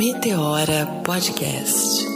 Meteora Podcast.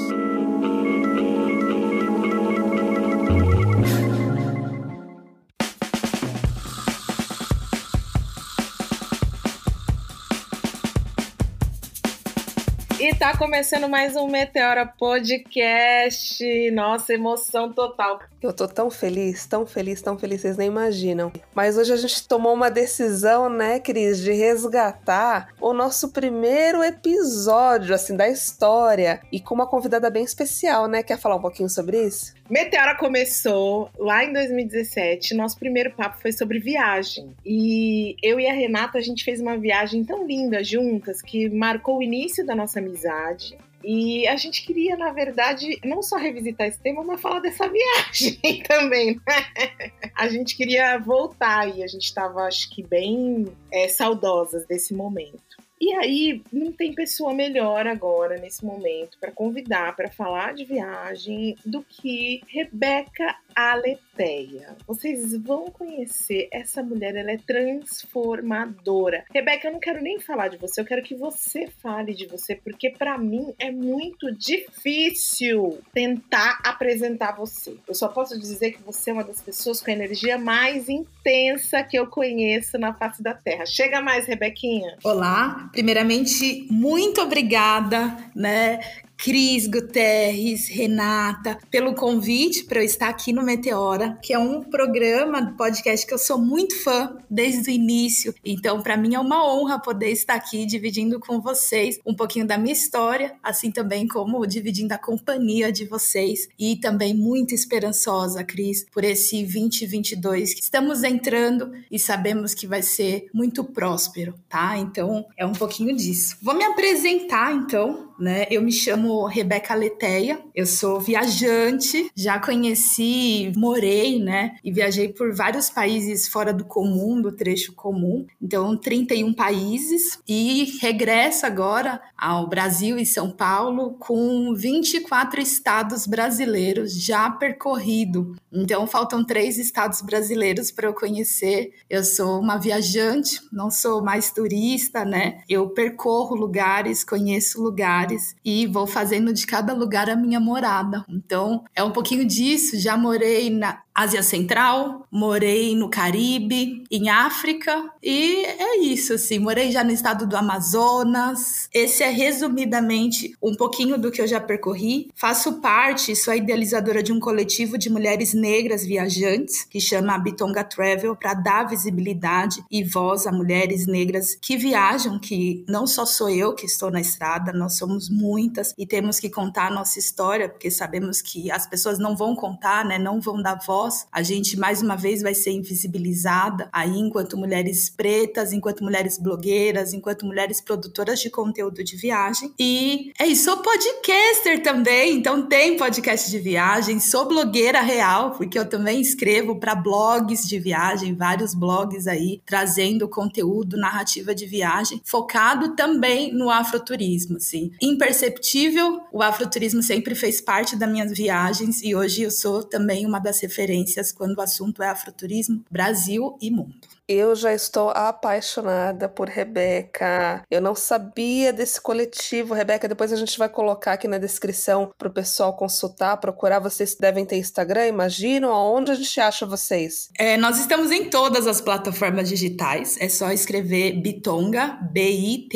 E tá começando mais um Meteora Podcast. Nossa, emoção total. Eu tô tão feliz, tão feliz, tão feliz, vocês nem imaginam. Mas hoje a gente tomou uma decisão, né, Cris, de resgatar o nosso primeiro episódio, assim, da história. E com uma convidada bem especial, né? Quer falar um pouquinho sobre isso? Meteora começou lá em 2017. Nosso primeiro papo foi sobre viagem. E eu e a Renata, a gente fez uma viagem tão linda juntas que marcou o início da nossa amizade. E a gente queria, na verdade, não só revisitar esse tema, mas falar dessa viagem também, né? A gente queria voltar e a gente estava, acho que, bem é, saudosas desse momento. E aí, não tem pessoa melhor agora, nesse momento, para convidar para falar de viagem do que Rebeca Aleteia. Vocês vão conhecer essa mulher, ela é transformadora. Rebeca, eu não quero nem falar de você, eu quero que você fale de você, porque para mim é muito difícil tentar apresentar você. Eu só posso dizer que você é uma das pessoas com a energia mais intensa que eu conheço na face da Terra. Chega mais, Rebequinha. Olá, primeiramente, muito obrigada, né? Cris Guterres, Renata, pelo convite para eu estar aqui no Meteora, que é um programa, podcast que eu sou muito fã desde o início. Então, para mim é uma honra poder estar aqui dividindo com vocês um pouquinho da minha história, assim também como dividindo a companhia de vocês e também muito esperançosa, Cris, por esse 2022 que estamos entrando e sabemos que vai ser muito próspero, tá? Então, é um pouquinho disso. Vou me apresentar então, né? Eu me chamo Rebeca Leteia, eu sou viajante, já conheci, morei, né? E viajei por vários países fora do comum, do trecho comum. Então, 31 países e regresso agora ao Brasil e São Paulo com 24 estados brasileiros já percorrido. Então, faltam três estados brasileiros para eu conhecer. Eu sou uma viajante, não sou mais turista, né? Eu percorro lugares, conheço lugares e vou fazendo de cada lugar a minha morada. Então, é um pouquinho disso. Já morei na Ásia Central, morei no Caribe, em África e é isso assim, morei já no estado do Amazonas. Esse é resumidamente um pouquinho do que eu já percorri. Faço parte, sou a idealizadora de um coletivo de mulheres negras viajantes que chama Bitonga Travel para dar visibilidade e voz a mulheres negras que viajam, que não só sou eu que estou na estrada, nós somos muitas e temos que contar a nossa história, porque sabemos que as pessoas não vão contar, né, não vão dar voz a gente mais uma vez vai ser invisibilizada aí enquanto mulheres pretas, enquanto mulheres blogueiras, enquanto mulheres produtoras de conteúdo de viagem. E é isso, sou podcaster também, então tem podcast de viagem, sou blogueira real, porque eu também escrevo para blogs de viagem, vários blogs aí trazendo conteúdo, narrativa de viagem, focado também no afroturismo, assim. Imperceptível, o afroturismo sempre fez parte das minhas viagens e hoje eu sou também uma das referências quando o assunto é afroturismo, Brasil e mundo. Eu já estou apaixonada por Rebeca. Eu não sabia desse coletivo. Rebeca, depois a gente vai colocar aqui na descrição para o pessoal consultar, procurar. Vocês devem ter Instagram, imagino. Aonde a gente acha vocês? É, nós estamos em todas as plataformas digitais. É só escrever Bitonga, B-I-T-O-N-G-A.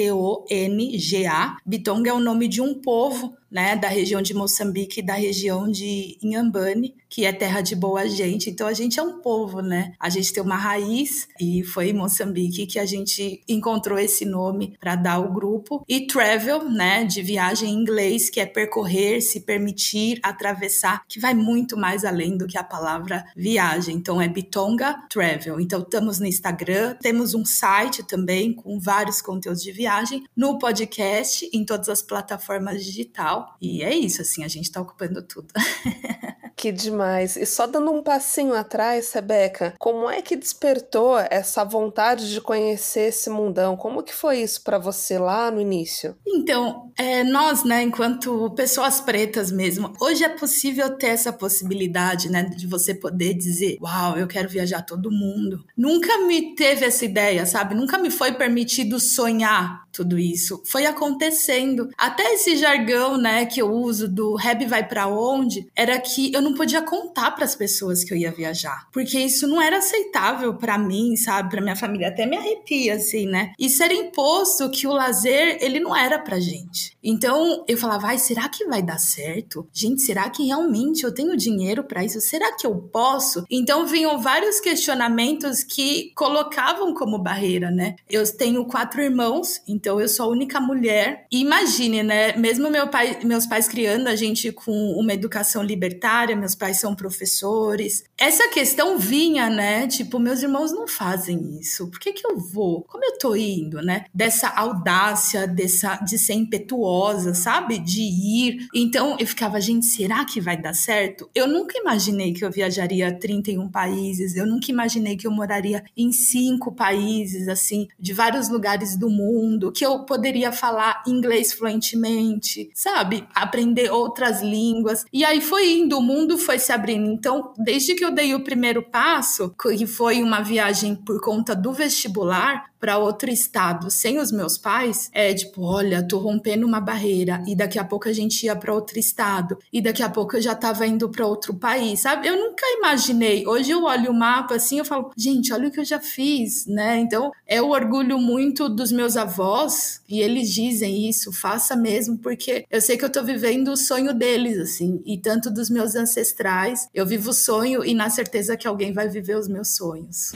Bitonga é o nome de um povo né, da região de Moçambique e da região de Inhambane, que é terra de boa gente. Então a gente é um povo, né? A gente tem uma raiz e foi em Moçambique que a gente encontrou esse nome para dar o grupo. E travel, né, de viagem em inglês, que é percorrer, se permitir, atravessar, que vai muito mais além do que a palavra viagem. Então é Bitonga Travel. Então estamos no Instagram, temos um site também com vários conteúdos de viagem, no podcast, em todas as plataformas digitais e é isso, assim, a gente tá ocupando tudo. Que demais. E só dando um passinho atrás, Rebeca, como é que despertou essa vontade de conhecer esse mundão? Como que foi isso para você lá no início? Então, é, nós, né, enquanto pessoas pretas mesmo, hoje é possível ter essa possibilidade, né, de você poder dizer, uau, eu quero viajar todo mundo. Nunca me teve essa ideia, sabe? Nunca me foi permitido sonhar tudo isso. Foi acontecendo. Até esse jargão, né, que eu uso do Reb vai para onde, era que eu não podia contar para as pessoas que eu ia viajar, porque isso não era aceitável para mim, sabe, para minha família. Até me arrepia assim, né? Isso era imposto que o lazer, ele não era pra gente. Então, eu falava, vai, será que vai dar certo? Gente, será que realmente eu tenho dinheiro para isso? Será que eu posso? Então, vinham vários questionamentos que colocavam como barreira, né? Eu tenho quatro irmãos, então eu sou a única mulher. Imagine, né? Mesmo meu pai, meus pais criando a gente com uma educação libertária, meus pais são professores. Essa questão vinha, né? Tipo, meus irmãos não fazem isso. Por que que eu vou? Como eu tô indo, né? Dessa audácia, dessa de ser impetuosa, sabe? De ir. Então eu ficava, gente, será que vai dar certo? Eu nunca imaginei que eu viajaria a 31 países. Eu nunca imaginei que eu moraria em cinco países, assim, de vários lugares do mundo, que eu poderia falar inglês fluentemente, sabe? Aprender outras línguas. E aí foi indo, o mundo foi se abrindo. Então, desde que dei o primeiro passo, que foi uma viagem por conta do vestibular, para outro estado sem os meus pais, é tipo, olha, tô rompendo uma barreira e daqui a pouco a gente ia para outro estado e daqui a pouco eu já tava indo para outro país, sabe? Eu nunca imaginei. Hoje eu olho o mapa assim, eu falo, gente, olha o que eu já fiz, né? Então, é o orgulho muito dos meus avós e eles dizem isso, faça mesmo, porque eu sei que eu tô vivendo o sonho deles assim, e tanto dos meus ancestrais, eu vivo o sonho e na certeza que alguém vai viver os meus sonhos.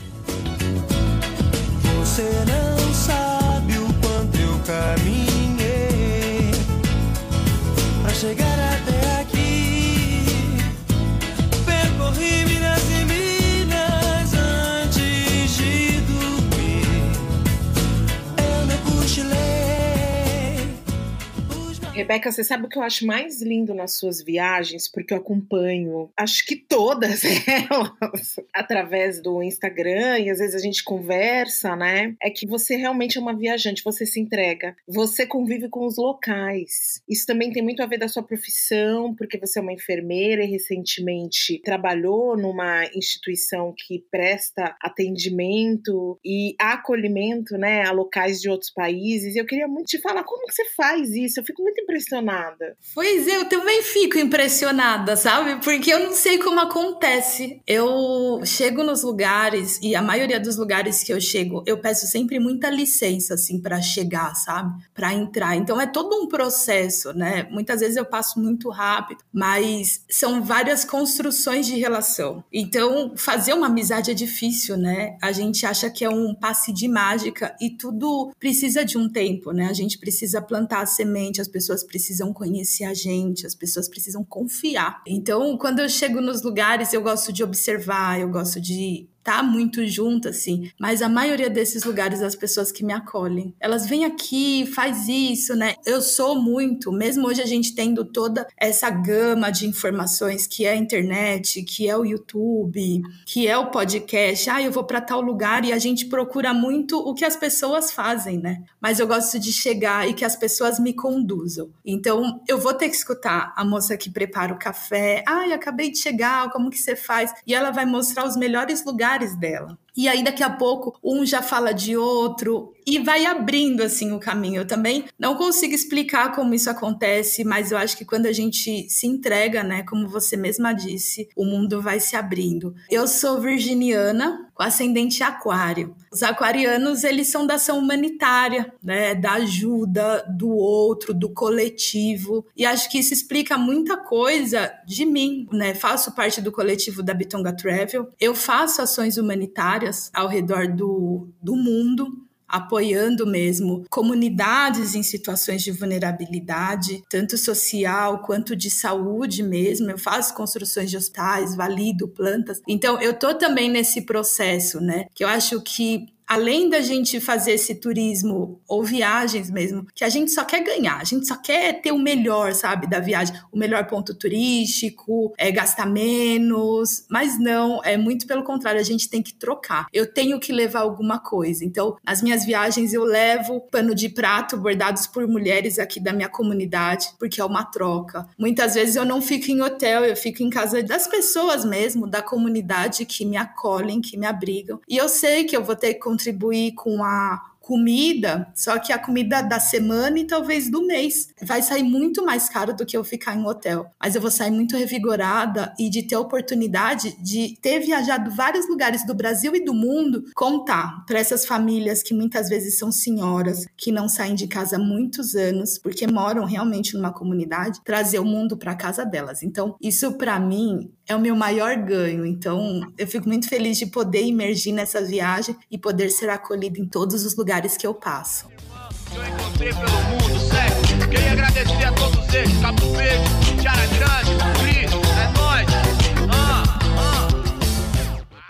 Você não sabe o quanto eu caminhei pra chegar até Rebeca, você sabe o que eu acho mais lindo nas suas viagens? Porque eu acompanho, acho que todas elas, através do Instagram, e às vezes a gente conversa, né? É que você realmente é uma viajante, você se entrega, você convive com os locais. Isso também tem muito a ver da sua profissão, porque você é uma enfermeira e recentemente trabalhou numa instituição que presta atendimento e acolhimento, né, a locais de outros países. E eu queria muito te falar como que você faz isso. Eu fico muito impressionada. Pois é, eu também fico impressionada, sabe? Porque eu não sei como acontece. Eu chego nos lugares e a maioria dos lugares que eu chego, eu peço sempre muita licença assim para chegar, sabe? Para entrar. Então é todo um processo, né? Muitas vezes eu passo muito rápido, mas são várias construções de relação. Então fazer uma amizade é difícil, né? A gente acha que é um passe de mágica e tudo precisa de um tempo, né? A gente precisa plantar a semente, as pessoas pessoas precisam conhecer a gente, as pessoas precisam confiar. Então, quando eu chego nos lugares, eu gosto de observar, eu gosto de tá muito junto, assim. Mas a maioria desses lugares, as pessoas que me acolhem, elas vêm aqui, faz isso, né? Eu sou muito, mesmo hoje a gente tendo toda essa gama de informações que é a internet, que é o YouTube, que é o podcast. Ah, eu vou para tal lugar e a gente procura muito o que as pessoas fazem, né? Mas eu gosto de chegar e que as pessoas me conduzam. Então, eu vou ter que escutar a moça que prepara o café. Ah, eu acabei de chegar, como que você faz? E ela vai mostrar os melhores lugares lugares dela. E aí daqui a pouco um já fala de outro e vai abrindo assim o caminho. Eu também não consigo explicar como isso acontece, mas eu acho que quando a gente se entrega, né, como você mesma disse, o mundo vai se abrindo. Eu sou virginiana, com ascendente aquário. Os aquarianos, eles são da ação humanitária, né, da ajuda do outro, do coletivo. E acho que isso explica muita coisa de mim, né? Faço parte do coletivo da Bitonga Travel. Eu faço ações humanitárias ao redor do, do mundo apoiando mesmo comunidades em situações de vulnerabilidade, tanto social quanto de saúde mesmo. Eu faço construções de hospitais, valido plantas. Então, eu tô também nesse processo, né? Que eu acho que além da gente fazer esse turismo ou viagens mesmo, que a gente só quer ganhar, a gente só quer ter o melhor, sabe, da viagem, o melhor ponto turístico, é gastar menos, mas não, é muito pelo contrário, a gente tem que trocar. Eu tenho que levar alguma coisa. Então, nas minhas viagens eu levo pano de prato bordados por mulheres aqui da minha comunidade, porque é uma troca. Muitas vezes eu não fico em hotel, eu fico em casa das pessoas mesmo, da comunidade que me acolhem, que me abrigam. E eu sei que eu vou ter que contribuir com a comida, só que a comida da semana e talvez do mês. Vai sair muito mais caro do que eu ficar em hotel. Mas eu vou sair muito revigorada e de ter a oportunidade de ter viajado vários lugares do Brasil e do mundo, contar para essas famílias que muitas vezes são senhoras, que não saem de casa há muitos anos, porque moram realmente numa comunidade, trazer o mundo para casa delas. Então, isso para mim é o meu maior ganho. Então, eu fico muito feliz de poder imergir nessa viagem e poder ser acolhida em todos os lugares que eu passo. Eu encontrei pelo mundo. Queria agradecer a todos eles, Verde, Tiara Grande,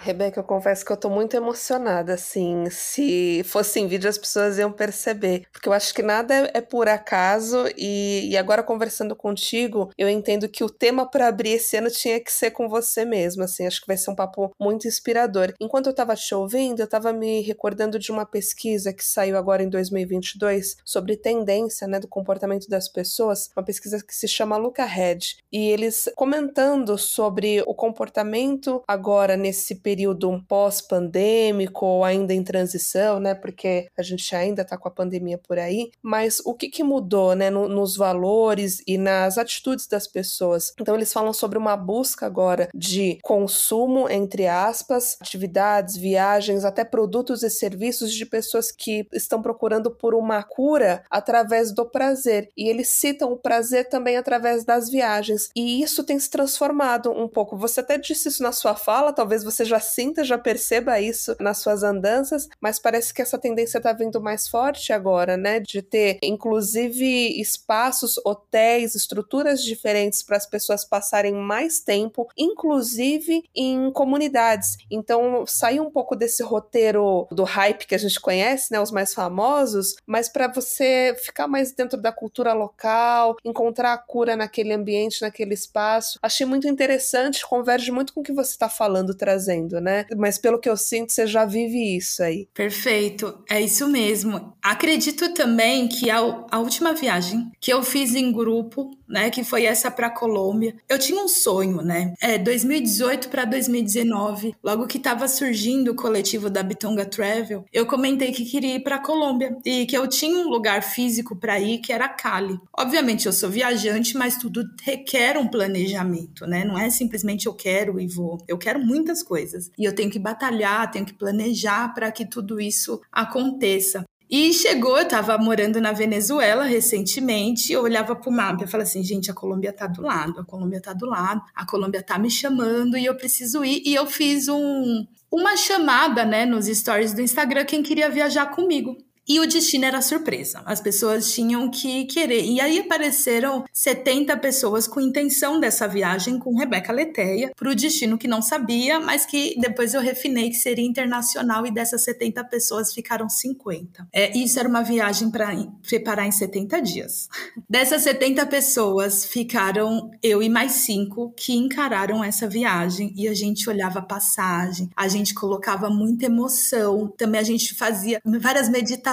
Rebeca, eu confesso que eu tô muito emocionada, assim. Se fosse em vídeo, as pessoas iam perceber. Porque eu acho que nada é, é por acaso. E, e, agora, conversando contigo, eu entendo que o tema para abrir esse ano tinha que ser com você mesmo, assim. Acho que vai ser um papo muito inspirador. Enquanto eu tava te ouvindo, eu tava me recordando de uma pesquisa que saiu agora em 2022 sobre tendência, né, do comportamento das pessoas. Uma pesquisa que se chama Luca Head. E eles comentando sobre o comportamento agora nesse período período pós-pandêmico ou ainda em transição, né? Porque a gente ainda está com a pandemia por aí. Mas o que, que mudou, né? No, nos valores e nas atitudes das pessoas. Então eles falam sobre uma busca agora de consumo, entre aspas, atividades, viagens, até produtos e serviços de pessoas que estão procurando por uma cura através do prazer. E eles citam o prazer também através das viagens. E isso tem se transformado um pouco. Você até disse isso na sua fala, talvez você já sinta, já perceba isso nas suas andanças, mas parece que essa tendência está vindo mais forte agora, né? De ter, inclusive, espaços, hotéis, estruturas diferentes para as pessoas passarem mais tempo, inclusive em comunidades. Então, sair um pouco desse roteiro do hype que a gente conhece, né? Os mais famosos, mas para você ficar mais dentro da cultura local, encontrar a cura naquele ambiente, naquele espaço. Achei muito interessante, converge muito com o que você está falando, trazendo né? Mas pelo que eu sinto, você já vive isso aí. Perfeito, é isso mesmo. Acredito também que a, a última viagem que eu fiz em grupo, né, que foi essa para Colômbia, eu tinha um sonho, né? É 2018 para 2019, logo que estava surgindo o coletivo da Bitonga Travel, eu comentei que queria ir para Colômbia e que eu tinha um lugar físico para ir que era Cali. Obviamente eu sou viajante, mas tudo requer um planejamento, né? Não é simplesmente eu quero e vou. Eu quero muitas coisas coisas. E eu tenho que batalhar, tenho que planejar para que tudo isso aconteça. E chegou, eu estava morando na Venezuela recentemente, eu olhava para o mapa e falava assim, gente, a Colômbia está do lado, a Colômbia está do lado, a Colômbia está me chamando e eu preciso ir. E eu fiz um, uma chamada, né, nos stories do Instagram, quem queria viajar comigo. E o destino era surpresa. As pessoas tinham que querer. E aí apareceram 70 pessoas com intenção dessa viagem com Rebeca Leteia para o destino que não sabia, mas que depois eu refinei que seria internacional e dessas 70 pessoas ficaram 50. É, isso era uma viagem para preparar em 70 dias. Dessas 70 pessoas ficaram eu e mais cinco que encararam essa viagem e a gente olhava a passagem, a gente colocava muita emoção, também a gente fazia várias meditações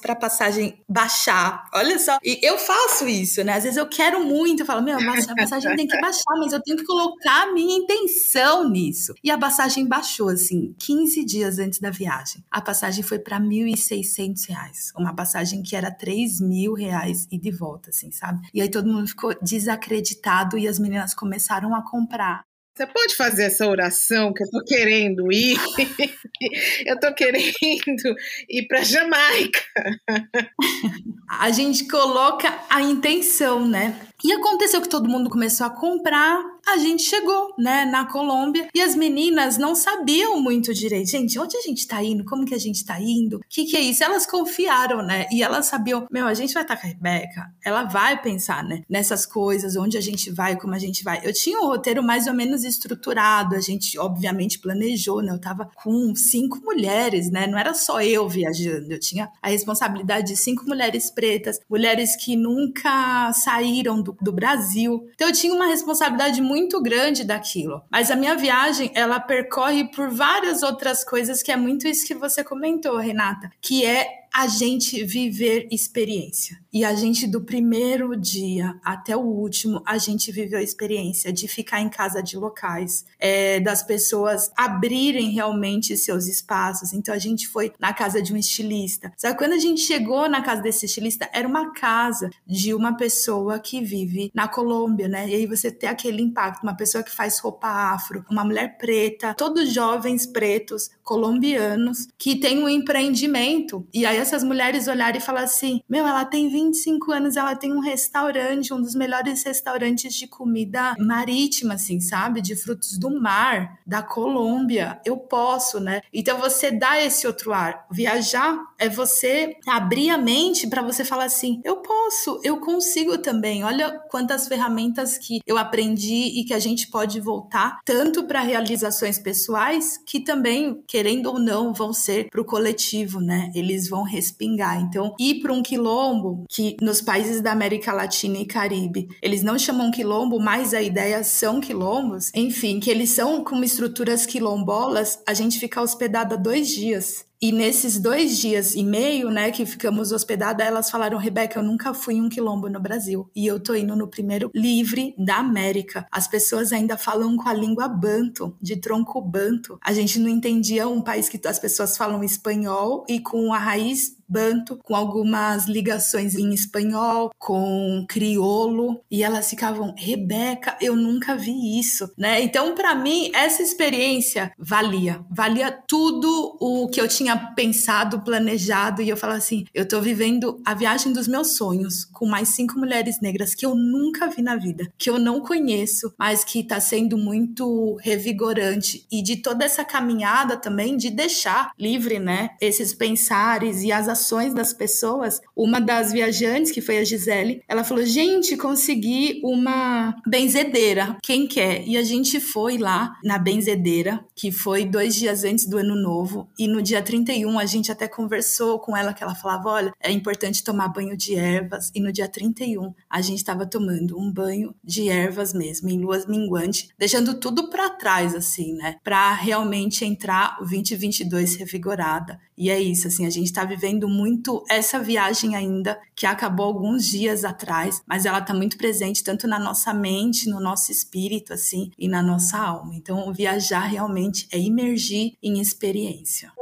para passagem baixar. Olha só. E eu faço isso, né? Às vezes eu quero muito, eu falo, meu, a passagem tem que baixar, mas eu tenho que colocar a minha intenção nisso. E a passagem baixou, assim, 15 dias antes da viagem. A passagem foi para 1.600 reais. Uma passagem que era 3 mil reais e de volta, assim, sabe? E aí todo mundo ficou desacreditado e as meninas começaram a comprar. Você pode fazer essa oração que eu tô querendo ir? eu tô querendo ir para Jamaica. A gente coloca a intenção, né? E aconteceu que todo mundo começou a comprar, a gente chegou, né, na Colômbia e as meninas não sabiam muito direito. Gente, onde a gente tá indo? Como que a gente tá indo? O que que é isso? Elas confiaram, né? E elas sabiam, meu, a gente vai estar tá com a Rebeca, ela vai pensar, né, nessas coisas, onde a gente vai, como a gente vai. Eu tinha um roteiro mais ou menos estruturado, a gente obviamente planejou, né? Eu tava com cinco mulheres, né? Não era só eu viajando, eu tinha a responsabilidade de cinco mulheres pretas, mulheres que nunca saíram do, do Brasil. Então eu tinha uma responsabilidade muito grande daquilo. Mas a minha viagem, ela percorre por várias outras coisas que é muito isso que você comentou, Renata, que é a gente viver experiência. E a gente, do primeiro dia até o último, a gente viveu a experiência de ficar em casa de locais, é, das pessoas abrirem realmente seus espaços. Então a gente foi na casa de um estilista. Só que quando a gente chegou na casa desse estilista, era uma casa de uma pessoa que vive na Colômbia, né? E aí você tem aquele impacto, uma pessoa que faz roupa afro, uma mulher preta, todos jovens pretos, colombianos, que tem um empreendimento. E aí essas mulheres olharem e falar assim: meu, ela tem 25 anos, ela tem um restaurante, um dos melhores restaurantes de comida marítima, assim, sabe? De frutos do mar, da Colômbia. Eu posso, né? Então você dá esse outro ar. Viajar é você abrir a mente para você falar assim: eu posso, eu consigo também. Olha quantas ferramentas que eu aprendi e que a gente pode voltar, tanto para realizações pessoais, que também, querendo ou não, vão ser para o coletivo, né? Eles vão respingar. Então, ir para um quilombo, que nos países da América Latina e Caribe, eles não chamam quilombo, mas a ideia são quilombos, enfim, que eles são como estruturas quilombolas, a gente fica hospedada dois dias. E nesses dois dias e meio, né, que ficamos hospedadas, elas falaram: Rebeca, eu nunca fui em um quilombo no Brasil. E eu tô indo no primeiro livre da América. As pessoas ainda falam com a língua banto, de tronco banto. A gente não entendia um país que as pessoas falam espanhol e com a raiz banto, com algumas ligações em espanhol, com criolo, e elas ficavam, Rebeca, eu nunca vi isso, né? Então, para mim, essa experiência valia, valia tudo o que eu tinha pensado, planejado, e eu falava assim, eu tô vivendo a viagem dos meus sonhos com mais cinco mulheres negras que eu nunca vi na vida, que eu não conheço, mas que tá sendo muito revigorante e de toda essa caminhada também de deixar livre, né, esses pensares e as das pessoas, uma das viajantes, que foi a Gisele, ela falou: gente, consegui uma benzedeira. Quem quer? E a gente foi lá na benzedeira, que foi dois dias antes do ano novo. E no dia 31 a gente até conversou com ela, que ela falava: olha, é importante tomar banho de ervas. E no dia 31 a gente estava tomando um banho de ervas mesmo, em luas minguante, deixando tudo para trás, assim, né? Para realmente entrar o 2022 revigorada. E é isso, assim, a gente está vivendo muito essa viagem ainda, que acabou alguns dias atrás, mas ela está muito presente tanto na nossa mente, no nosso espírito, assim, e na nossa alma. Então, viajar realmente é imergir em experiência.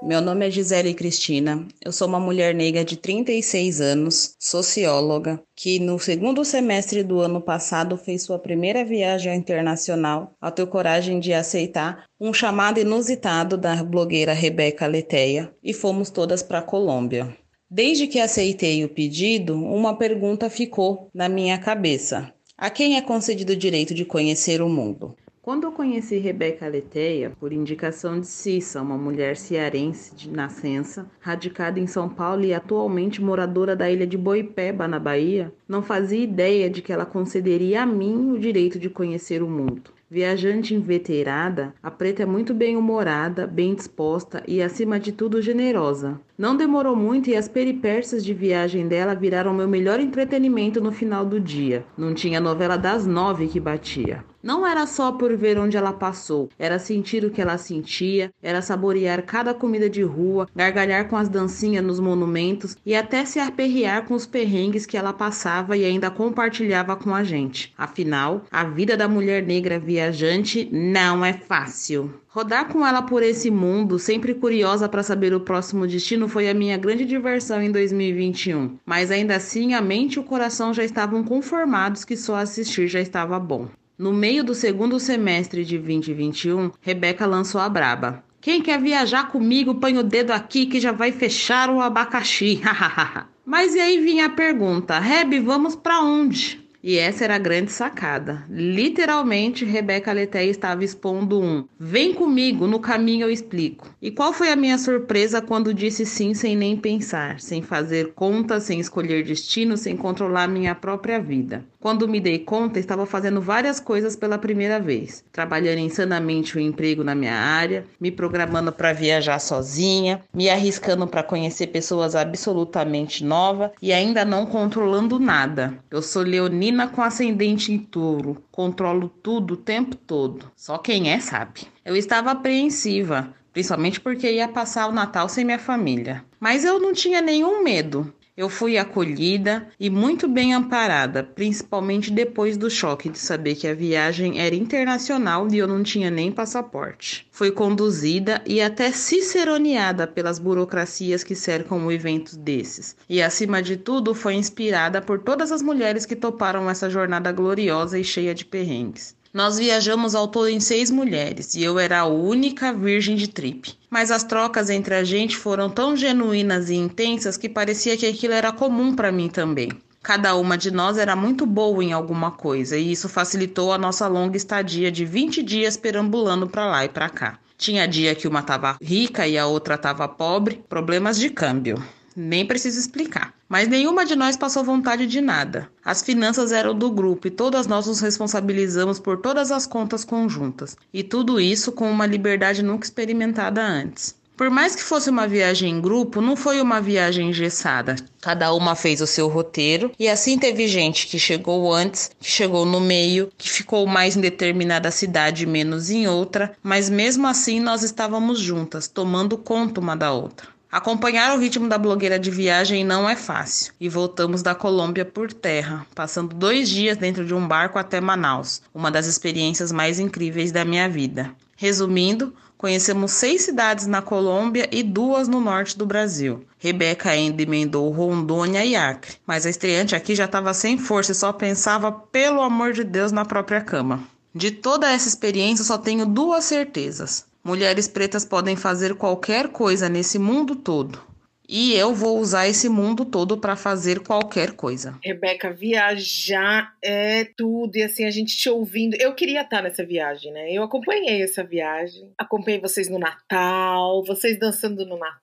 Meu nome é Gisele Cristina. Eu sou uma mulher negra de 36 anos, socióloga, que no segundo semestre do ano passado fez sua primeira viagem internacional ao ter coragem de aceitar um chamado inusitado da blogueira Rebeca Leteia e fomos todas para a Colômbia. Desde que aceitei o pedido, uma pergunta ficou na minha cabeça: a quem é concedido o direito de conhecer o mundo? Quando eu conheci Rebeca Leteia, por indicação de Cissa, uma mulher cearense de nascença, radicada em São Paulo e atualmente moradora da ilha de Boipeba, na Bahia, não fazia ideia de que ela concederia a mim o direito de conhecer o mundo. Viajante inveterada, a preta é muito bem-humorada, bem disposta e, acima de tudo, generosa. Não demorou muito e as peripécias de viagem dela viraram meu melhor entretenimento no final do dia. Não tinha novela das nove que batia. Não era só por ver onde ela passou, era sentir o que ela sentia, era saborear cada comida de rua, gargalhar com as dancinhas nos monumentos e até se aperrear com os perrengues que ela passava e ainda compartilhava com a gente. Afinal, a vida da mulher negra viajante não é fácil. Rodar com ela por esse mundo, sempre curiosa para saber o próximo destino, foi a minha grande diversão em 2021. Mas ainda assim, a mente e o coração já estavam conformados que só assistir já estava bom. No meio do segundo semestre de 2021, Rebeca lançou a braba. Quem quer viajar comigo, põe o dedo aqui que já vai fechar o abacaxi. Mas e aí vinha a pergunta: Reb, vamos para onde? E essa era a grande sacada. Literalmente, Rebeca Leté estava expondo um: Vem comigo, no caminho eu explico. E qual foi a minha surpresa quando disse sim sem nem pensar, sem fazer conta, sem escolher destino, sem controlar minha própria vida? Quando me dei conta, estava fazendo várias coisas pela primeira vez, trabalhando insanamente o um emprego na minha área, me programando para viajar sozinha, me arriscando para conhecer pessoas absolutamente novas e ainda não controlando nada. Eu sou leonina com ascendente em touro, controlo tudo o tempo todo. Só quem é sabe. Eu estava apreensiva, principalmente porque ia passar o Natal sem minha família. Mas eu não tinha nenhum medo. Eu fui acolhida e muito bem amparada, principalmente depois do choque de saber que a viagem era internacional e eu não tinha nem passaporte. Fui conduzida e até ciceroneada pelas burocracias que cercam o evento desses. E acima de tudo, foi inspirada por todas as mulheres que toparam essa jornada gloriosa e cheia de perrengues. Nós viajamos ao todo em seis mulheres e eu era a única virgem de trip. Mas as trocas entre a gente foram tão genuínas e intensas que parecia que aquilo era comum para mim também. Cada uma de nós era muito boa em alguma coisa e isso facilitou a nossa longa estadia de 20 dias perambulando para lá e para cá. Tinha dia que uma estava rica e a outra estava pobre, problemas de câmbio. Nem preciso explicar. Mas nenhuma de nós passou vontade de nada. As finanças eram do grupo e todas nós nos responsabilizamos por todas as contas conjuntas. E tudo isso com uma liberdade nunca experimentada antes. Por mais que fosse uma viagem em grupo, não foi uma viagem engessada. Cada uma fez o seu roteiro e assim teve gente que chegou antes, que chegou no meio, que ficou mais em determinada cidade menos em outra, mas mesmo assim nós estávamos juntas, tomando conta uma da outra. Acompanhar o ritmo da blogueira de viagem não é fácil e voltamos da Colômbia por terra, passando dois dias dentro de um barco até Manaus, uma das experiências mais incríveis da minha vida. Resumindo, conhecemos seis cidades na Colômbia e duas no norte do Brasil. Rebeca ainda emendou Rondônia e Acre, mas a estreante aqui já estava sem força e só pensava, pelo amor de Deus, na própria cama. De toda essa experiência, só tenho duas certezas. Mulheres pretas podem fazer qualquer coisa nesse mundo todo. E eu vou usar esse mundo todo para fazer qualquer coisa. Rebeca, viajar é tudo. E assim, a gente te ouvindo. Eu queria estar nessa viagem, né? Eu acompanhei essa viagem. Acompanhei vocês no Natal, vocês dançando no Natal.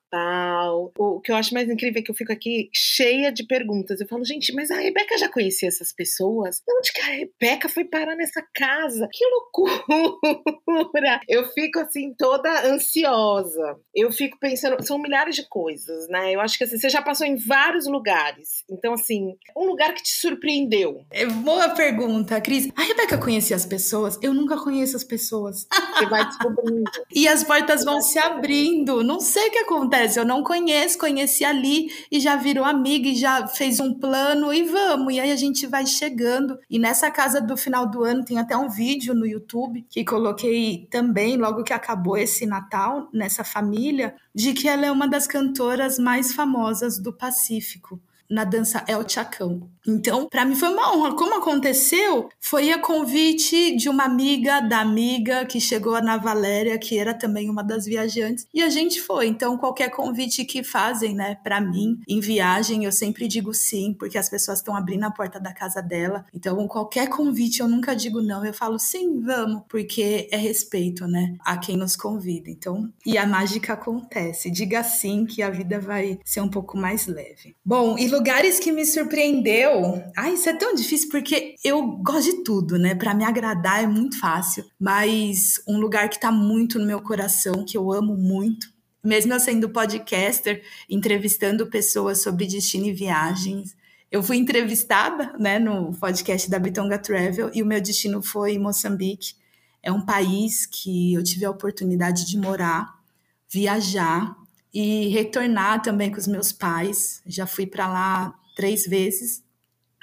O que eu acho mais incrível é que eu fico aqui cheia de perguntas. Eu falo, gente, mas a Rebeca já conhecia essas pessoas? Onde que a Rebeca foi parar nessa casa? Que loucura! Eu fico assim, toda ansiosa. Eu fico pensando, são milhares de coisas, né? Eu acho que assim, você já passou em vários lugares. Então, assim, um lugar que te surpreendeu. É boa pergunta, Cris. A Rebeca conhecia as pessoas? Eu nunca conheço as pessoas. Você vai descobrindo. e as portas vão se abrindo. Não sei o que acontece. Eu não conheço, conheci ali e já virou amiga e já fez um plano e vamos. E aí a gente vai chegando. E nessa casa do final do ano tem até um vídeo no YouTube que coloquei também, logo que acabou esse Natal, nessa família, de que ela é uma das cantoras mais famosas do Pacífico na dança El Chacão. Então, para mim foi uma honra. Como aconteceu? Foi a convite de uma amiga da amiga que chegou na Valéria, que era também uma das viajantes, e a gente foi. Então, qualquer convite que fazem, né, para mim em viagem, eu sempre digo sim, porque as pessoas estão abrindo a porta da casa dela. Então, qualquer convite eu nunca digo não, eu falo sim, vamos, porque é respeito, né, a quem nos convida. Então, e a mágica acontece. Diga sim que a vida vai ser um pouco mais leve. Bom, e lugares que me surpreendeu. Ai, isso é tão difícil porque eu gosto de tudo, né? Para me agradar é muito fácil. Mas um lugar que tá muito no meu coração, que eu amo muito, mesmo eu sendo podcaster, entrevistando pessoas sobre destino e viagens. Eu fui entrevistada, né, no podcast da Bitonga Travel e o meu destino foi Moçambique. É um país que eu tive a oportunidade de morar, viajar e retornar também com os meus pais. Já fui para lá três vezes.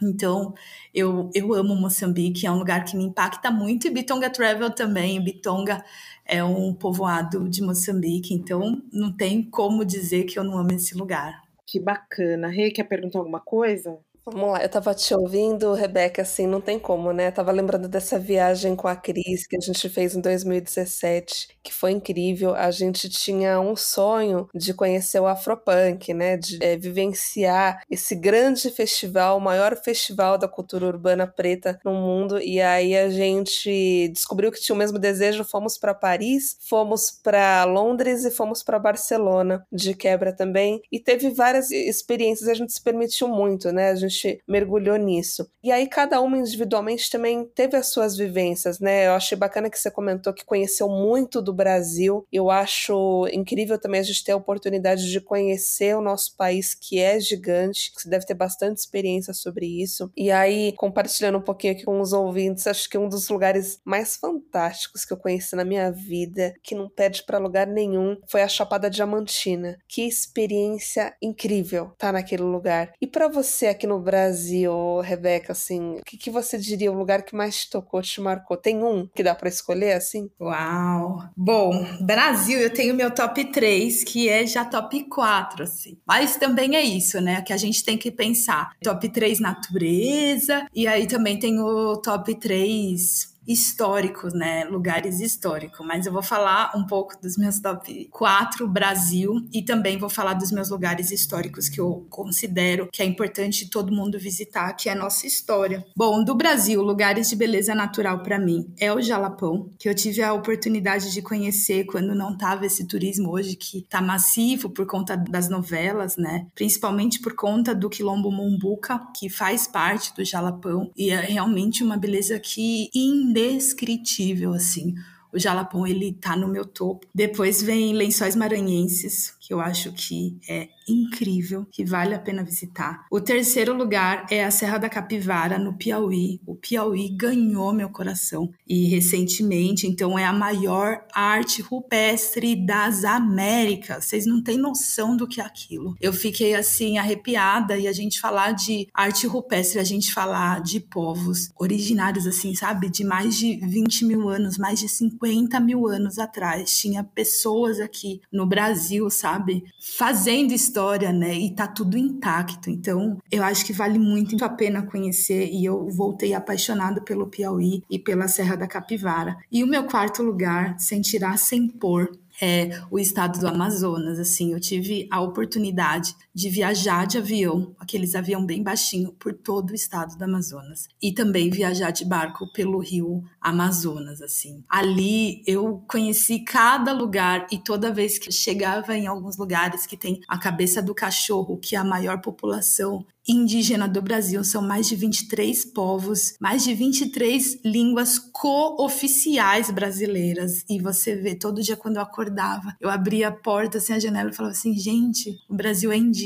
Então, eu, eu amo Moçambique, é um lugar que me impacta muito, e Bitonga Travel também. Bitonga é um povoado de Moçambique, então não tem como dizer que eu não amo esse lugar. Que bacana. Rei, quer perguntar alguma coisa? Vamos lá, eu tava te ouvindo, Rebeca, assim, não tem como, né? Eu tava lembrando dessa viagem com a Cris que a gente fez em 2017, que foi incrível. A gente tinha um sonho de conhecer o Afropunk, né? De é, vivenciar esse grande festival, o maior festival da cultura urbana preta no mundo. E aí a gente descobriu que tinha o mesmo desejo, fomos para Paris, fomos para Londres e fomos para Barcelona de quebra também. E teve várias experiências, a gente se permitiu muito, né? A gente gente mergulhou nisso. E aí cada uma individualmente também teve as suas vivências, né? Eu achei bacana que você comentou que conheceu muito do Brasil. Eu acho incrível também a gente ter a oportunidade de conhecer o nosso país, que é gigante. Você deve ter bastante experiência sobre isso. E aí, compartilhando um pouquinho aqui com os ouvintes, acho que um dos lugares mais fantásticos que eu conheci na minha vida, que não pede para lugar nenhum, foi a Chapada Diamantina. Que experiência incrível tá naquele lugar. E para você aqui no Brasil, Rebeca, assim, o que, que você diria o lugar que mais te tocou, te marcou? Tem um que dá para escolher, assim? Uau! Bom, Brasil, eu tenho meu top 3, que é já top 4, assim. Mas também é isso, né? Que a gente tem que pensar. Top 3 natureza, e aí também tem o top 3 históricos, né? Lugares históricos. Mas eu vou falar um pouco dos meus top 4 Brasil e também vou falar dos meus lugares históricos que eu considero que é importante todo mundo visitar, que é a nossa história. Bom, do Brasil, lugares de beleza natural para mim é o Jalapão, que eu tive a oportunidade de conhecer quando não tava esse turismo hoje que tá massivo por conta das novelas, né? Principalmente por conta do Quilombo Mumbuca, que faz parte do Jalapão e é realmente uma beleza que indescritível, assim. O Jalapão, ele tá no meu topo. Depois vem Lençóis Maranhenses, que eu acho que é incrível, que vale a pena visitar. O terceiro lugar é a Serra da Capivara, no Piauí. O Piauí ganhou meu coração e recentemente, então é a maior arte rupestre das Américas. Vocês não têm noção do que é aquilo. Eu fiquei assim arrepiada e a gente falar de arte rupestre, a gente falar de povos originários, assim, sabe, de mais de 20 mil anos, mais de 50 mil anos atrás. Tinha pessoas aqui no Brasil, sabe, fazendo história história, né? E tá tudo intacto. Então, eu acho que vale muito a pena conhecer e eu voltei apaixonada pelo Piauí e pela Serra da Capivara. E o meu quarto lugar, sem tirar, sem pôr, é o estado do Amazonas. Assim, eu tive a oportunidade de viajar de avião, aqueles avião bem baixinho, por todo o estado do Amazonas. E também viajar de barco pelo rio Amazonas, assim. Ali eu conheci cada lugar e toda vez que chegava em alguns lugares que tem a cabeça do cachorro, que é a maior população indígena do Brasil. São mais de 23 povos, mais de 23 línguas co-oficiais brasileiras. E você vê, todo dia quando eu acordava, eu abria a porta, assim, a janela e falava assim: gente, o Brasil é indígena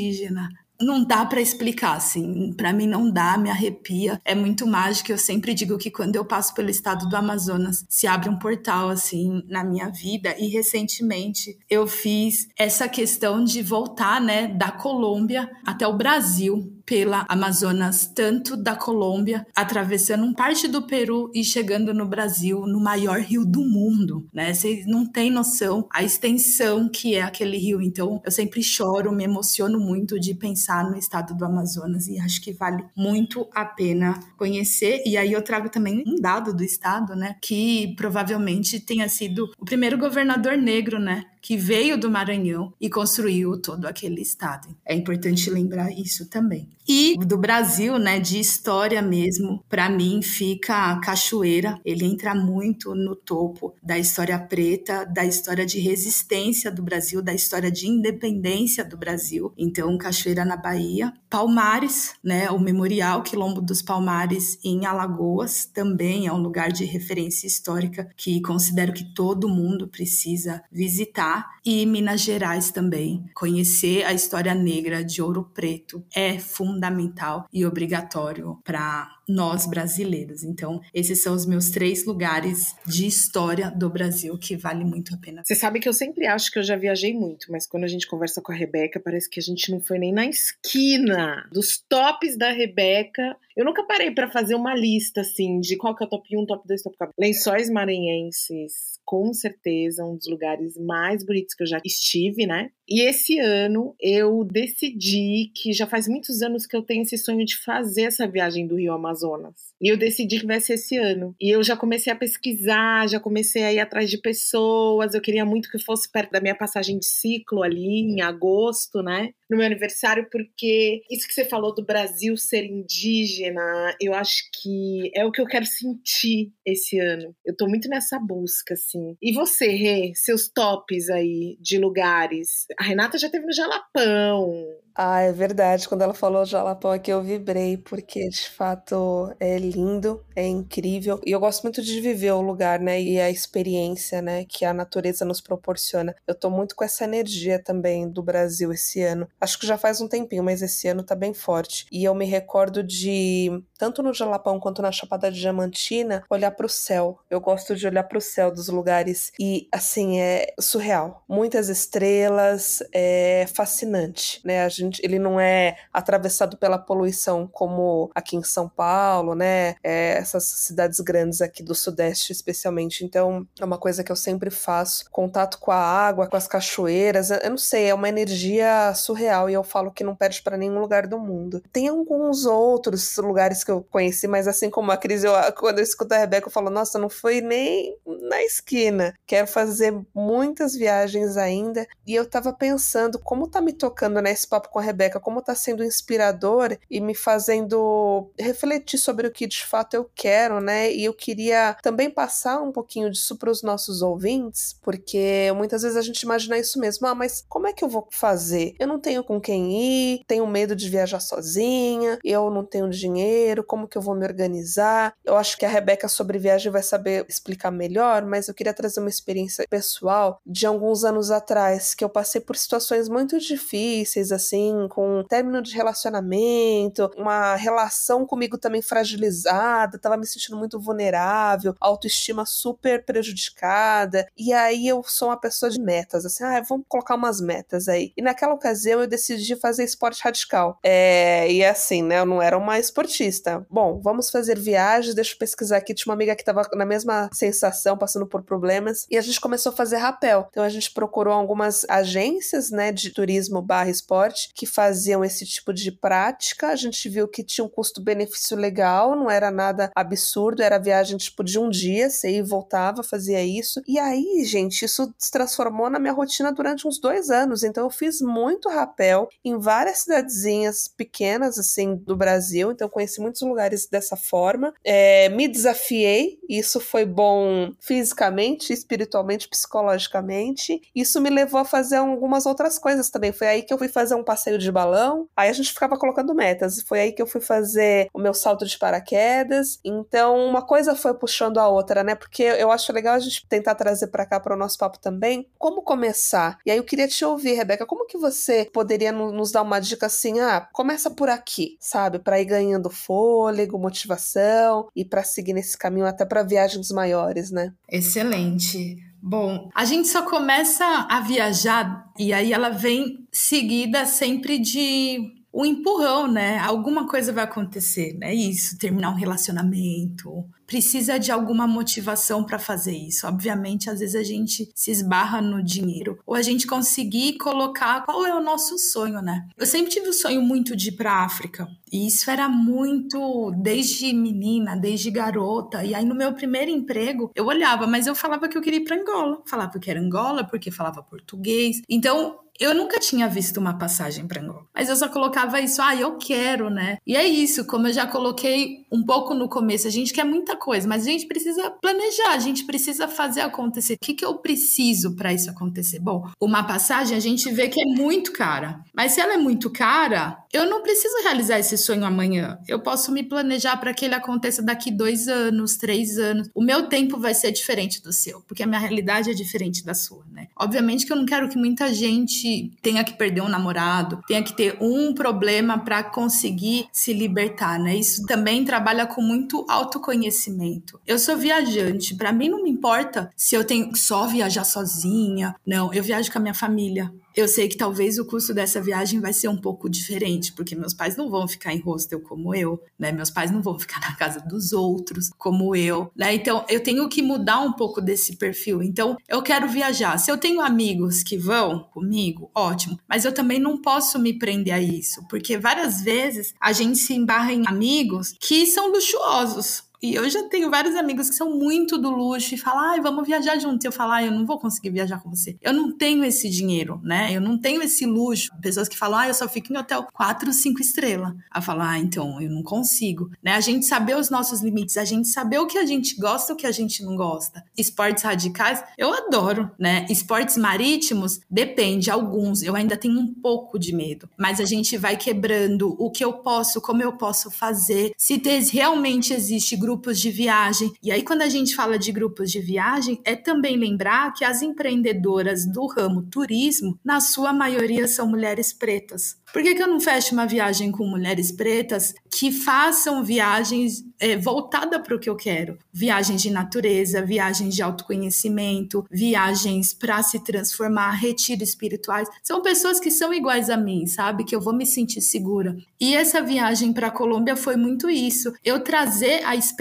não dá para explicar, assim. Para mim não dá, me arrepia. É muito mágico. Eu sempre digo que quando eu passo pelo estado do Amazonas, se abre um portal, assim, na minha vida. E recentemente eu fiz essa questão de voltar, né, da Colômbia até o Brasil pela Amazonas, tanto da Colômbia, atravessando parte do Peru e chegando no Brasil, no maior rio do mundo, né? Vocês não têm noção a extensão que é aquele rio. Então, eu sempre choro, me emociono muito de pensar no estado do Amazonas e acho que vale muito a pena conhecer. E aí eu trago também um dado do estado, né, que provavelmente tenha sido o primeiro governador negro, né, que veio do Maranhão e construiu todo aquele estado. É importante lembrar isso também. E do Brasil, né, de história mesmo, para mim fica a Cachoeira. Ele entra muito no topo da história preta, da história de resistência do Brasil, da história de independência do Brasil. Então, Cachoeira na Bahia. Palmares, né, o Memorial Quilombo dos Palmares em Alagoas, também é um lugar de referência histórica que considero que todo mundo precisa visitar. E Minas Gerais também. Conhecer a história negra de Ouro Preto é fundamental fundamental e obrigatório para nós brasileiros. Então, esses são os meus três lugares de história do Brasil que vale muito a pena. Você sabe que eu sempre acho que eu já viajei muito, mas quando a gente conversa com a Rebeca, parece que a gente não foi nem na esquina dos tops da Rebeca. Eu nunca parei para fazer uma lista assim de qual que é o top 1, top 2, top 4. Lençóis Maranhenses, com certeza, um dos lugares mais bonitos que eu já estive, né? E esse ano eu decidi que já faz muitos anos que eu tenho esse sonho de fazer essa viagem do Rio Amazonas. E eu decidi que vai ser esse ano. E eu já comecei a pesquisar, já comecei a ir atrás de pessoas. Eu queria muito que fosse perto da minha passagem de ciclo ali, em agosto, né? No meu aniversário, porque isso que você falou do Brasil ser indígena, eu acho que é o que eu quero sentir esse ano. Eu tô muito nessa busca, assim. E você, Rê, seus tops aí de lugares? A Renata já teve no Jalapão. Ah, é verdade. Quando ela falou Jalapão aqui, eu vibrei, porque de fato é lindo, é incrível. E eu gosto muito de viver o lugar, né? E a experiência, né? Que a natureza nos proporciona. Eu tô muito com essa energia também do Brasil esse ano. Acho que já faz um tempinho, mas esse ano tá bem forte. E eu me recordo de, tanto no Jalapão quanto na Chapada Diamantina, olhar para o céu. Eu gosto de olhar para o céu dos lugares. E, assim, é surreal. Muitas estrelas, é fascinante, né? A gente gente, ele não é atravessado pela poluição como aqui em São Paulo, né? É, essas cidades grandes aqui do Sudeste, especialmente. Então, é uma coisa que eu sempre faço. Contato com a água, com as cachoeiras. Eu não sei, é uma energia surreal e eu falo que não perde para nenhum lugar do mundo. Tem alguns outros lugares que eu conheci, mas assim como a Cris, eu, quando eu escuto a Rebeca, eu falo, nossa, não foi nem na esquina. Quero fazer muitas viagens ainda. E eu tava pensando como tá me tocando nesse né, papo com a Rebeca, como está sendo inspirador e me fazendo refletir sobre o que de fato eu quero, né? E eu queria também passar um pouquinho disso para os nossos ouvintes, porque muitas vezes a gente imagina isso mesmo. Ah, mas como é que eu vou fazer? Eu não tenho com quem ir, tenho medo de viajar sozinha, eu não tenho dinheiro, como que eu vou me organizar? Eu acho que a Rebeca sobre viagem vai saber explicar melhor, mas eu queria trazer uma experiência pessoal de alguns anos atrás, que eu passei por situações muito difíceis, assim, assim, com um término de relacionamento, uma relação comigo também fragilizada, tava me sentindo muito vulnerável, autoestima super prejudicada. E aí eu sou uma pessoa de metas, assim, ah, vamos colocar umas metas aí. E naquela ocasião eu decidi fazer esporte radical. É, e assim, né, eu não era uma esportista. Bom, vamos fazer viagens, deixa eu pesquisar aqui. Tinha uma amiga que tava na mesma sensação, passando por problemas, e a gente começou a fazer rapel. Então a gente procurou algumas agências, né, de turismo barra esporte que faziam esse tipo de prática. A gente viu que tinha um custo-benefício legal, não era nada absurdo, era viagem tipo de um dia, você ia e voltava, fazia isso. E aí, gente, isso se transformou na minha rotina durante uns dois anos. Então eu fiz muito rapel em várias cidadezinhas pequenas, assim, do Brasil. Então conheci muitos lugares dessa forma. É, me desafiei, isso foi bom fisicamente, espiritualmente, psicologicamente. Isso me levou a fazer algumas outras coisas também. Foi aí que eu fui fazer um passeio passeio de balão. Aí a gente ficava colocando metas. Foi aí que eu fui fazer o meu salto de paraquedas. Então, uma coisa foi puxando a outra, né? Porque eu acho legal a gente tentar trazer para cá para o nosso papo também como começar. E aí eu queria te ouvir, Rebeca, como que você poderia nos dar uma dica assim, ah, começa por aqui, sabe, para ir ganhando fôlego, motivação e para seguir nesse caminho até para viagens maiores, né? Excelente. Bom, a gente só começa a viajar e aí ela vem seguida sempre de um empurrão, né? Alguma coisa vai acontecer, né? Isso, terminar um relacionamento, precisa de alguma motivação para fazer isso. Obviamente, às vezes a gente se esbarra no dinheiro ou a gente conseguir colocar qual é o nosso sonho, né? Eu sempre tive o sonho muito de ir para África. E isso era muito desde menina, desde garota. E aí no meu primeiro emprego, eu olhava, mas eu falava que eu queria ir para Angola. Falava que era Angola porque falava português. Então, eu nunca tinha visto uma passagem para Angola, mas eu só colocava isso, ah, eu quero, né? E é isso, como eu já coloquei um pouco no começo, a gente quer muita coisa, mas a gente precisa planejar, a gente precisa fazer acontecer. O que, que eu preciso para isso acontecer? Bom, uma passagem a gente vê que é muito cara, mas se ela é muito cara, eu não preciso realizar esse sonho amanhã. Eu posso me planejar para que ele aconteça daqui dois anos, três anos. O meu tempo vai ser diferente do seu, porque a minha realidade é diferente da sua, né? Obviamente que eu não quero que muita gente tenha que perder um namorado, tenha que ter um problema para conseguir se libertar, né? Isso também trabalha com muito autoconhecimento. Eu sou viajante, para mim não me importa se eu tenho só viajar sozinha. Não, eu viajo com a minha família. Eu sei que talvez o custo dessa viagem vai ser um pouco diferente, porque meus pais não vão ficar em hostel como eu, né? Meus pais não vão ficar na casa dos outros como eu, né? Então eu tenho que mudar um pouco desse perfil. Então eu quero viajar. Se eu tenho amigos que vão comigo, ótimo. Mas eu também não posso me prender a isso, porque várias vezes a gente se embarra em amigos que são luxuosos, e eu já tenho vários amigos que são muito do luxo e falam, ai, vamos viajar juntos. E eu falo, ai, eu não vou conseguir viajar com você. Eu não tenho esse dinheiro, né? Eu não tenho esse luxo. Pessoas que falam, ai, eu só fico em hotel 4, 5 estrelas. A falar, ah, então, eu não consigo. Né? A gente saber os nossos limites, a gente saber o que a gente gosta o que a gente não gosta. Esportes radicais, eu adoro, né? Esportes marítimos, depende, alguns. Eu ainda tenho um pouco de medo. Mas a gente vai quebrando o que eu posso, como eu posso fazer. Se realmente existe grupos de viagem. E aí, quando a gente fala de grupos de viagem, é também lembrar que as empreendedoras do ramo turismo, na sua maioria, são mulheres pretas. Por que, que eu não fecho uma viagem com mulheres pretas que façam viagens é, voltadas para o que eu quero? Viagens de natureza, viagens de autoconhecimento, viagens para se transformar, retiros espirituais. São pessoas que são iguais a mim, sabe? Que eu vou me sentir segura. E essa viagem para a Colômbia foi muito isso. Eu trazer a experiência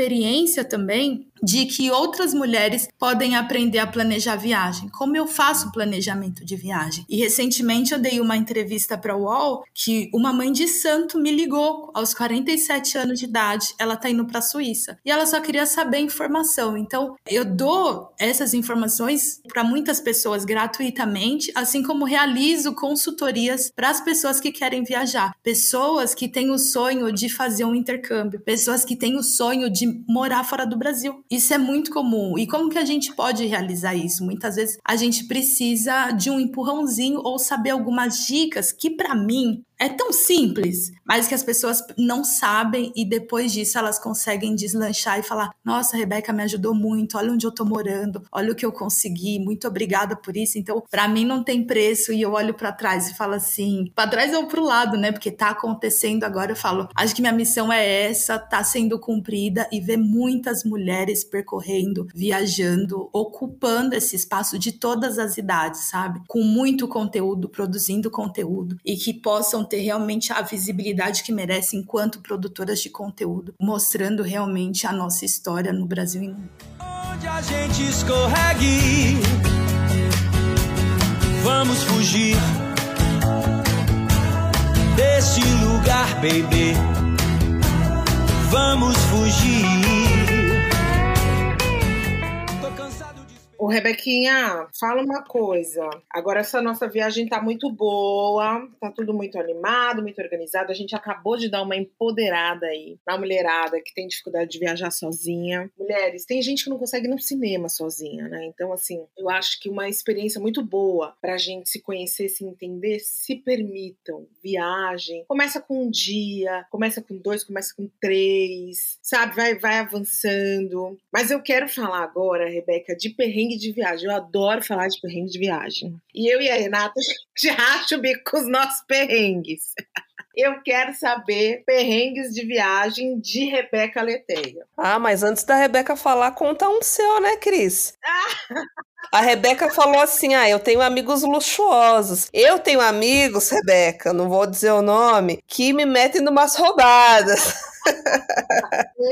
também de que outras mulheres podem aprender a planejar viagem. Como eu faço planejamento de viagem? E recentemente eu dei uma entrevista para o UOL que uma mãe de santo me ligou aos 47 anos de idade. Ela tá indo para a Suíça e ela só queria saber informação. Então, eu dou essas informações para muitas pessoas gratuitamente, assim como realizo consultorias para as pessoas que querem viajar, pessoas que têm o sonho de fazer um intercâmbio, pessoas que têm o sonho de morar fora do Brasil. Isso é muito comum. E como que a gente pode realizar isso? Muitas vezes a gente precisa de um empurrãozinho ou saber algumas dicas que para mim é tão simples, mas que as pessoas não sabem e depois disso elas conseguem deslanchar e falar: Nossa, Rebeca me ajudou muito, olha onde eu tô morando, olha o que eu consegui, muito obrigada por isso. Então, para mim não tem preço e eu olho para trás e falo assim: para trás ou pro lado, né? Porque tá acontecendo agora. Eu falo: Acho que minha missão é essa, tá sendo cumprida e ver muitas mulheres percorrendo, viajando, ocupando esse espaço de todas as idades, sabe? Com muito conteúdo, produzindo conteúdo e que possam ter realmente a visibilidade que merecem enquanto produtoras de conteúdo, mostrando realmente a nossa história no Brasil e no. Onde a gente escorregue, vamos fugir desse lugar, baby. Vamos fugir. Ô, Rebequinha, fala uma coisa. Agora essa nossa viagem tá muito boa, tá tudo muito animado, muito organizado. A gente acabou de dar uma empoderada aí na mulherada que tem dificuldade de viajar sozinha. Mulheres, tem gente que não consegue ir no cinema sozinha, né? Então, assim, eu acho que uma experiência muito boa pra gente se conhecer, se entender, se permitam. Viagem. Começa com um dia, começa com dois, começa com três, sabe? Vai, vai avançando. Mas eu quero falar agora, Rebeca, de perrengue perrengue de viagem. Eu adoro falar de perrengue de viagem. E eu e a Renata já acho o bico com os nossos perrengues. Eu quero saber perrengues de viagem de Rebeca Leteia. Ah, mas antes da Rebeca falar, conta um seu, né, Cris? A Rebeca falou assim: ah, eu tenho amigos luxuosos. Eu tenho amigos, Rebeca, não vou dizer o nome, que me metem numas roubadas.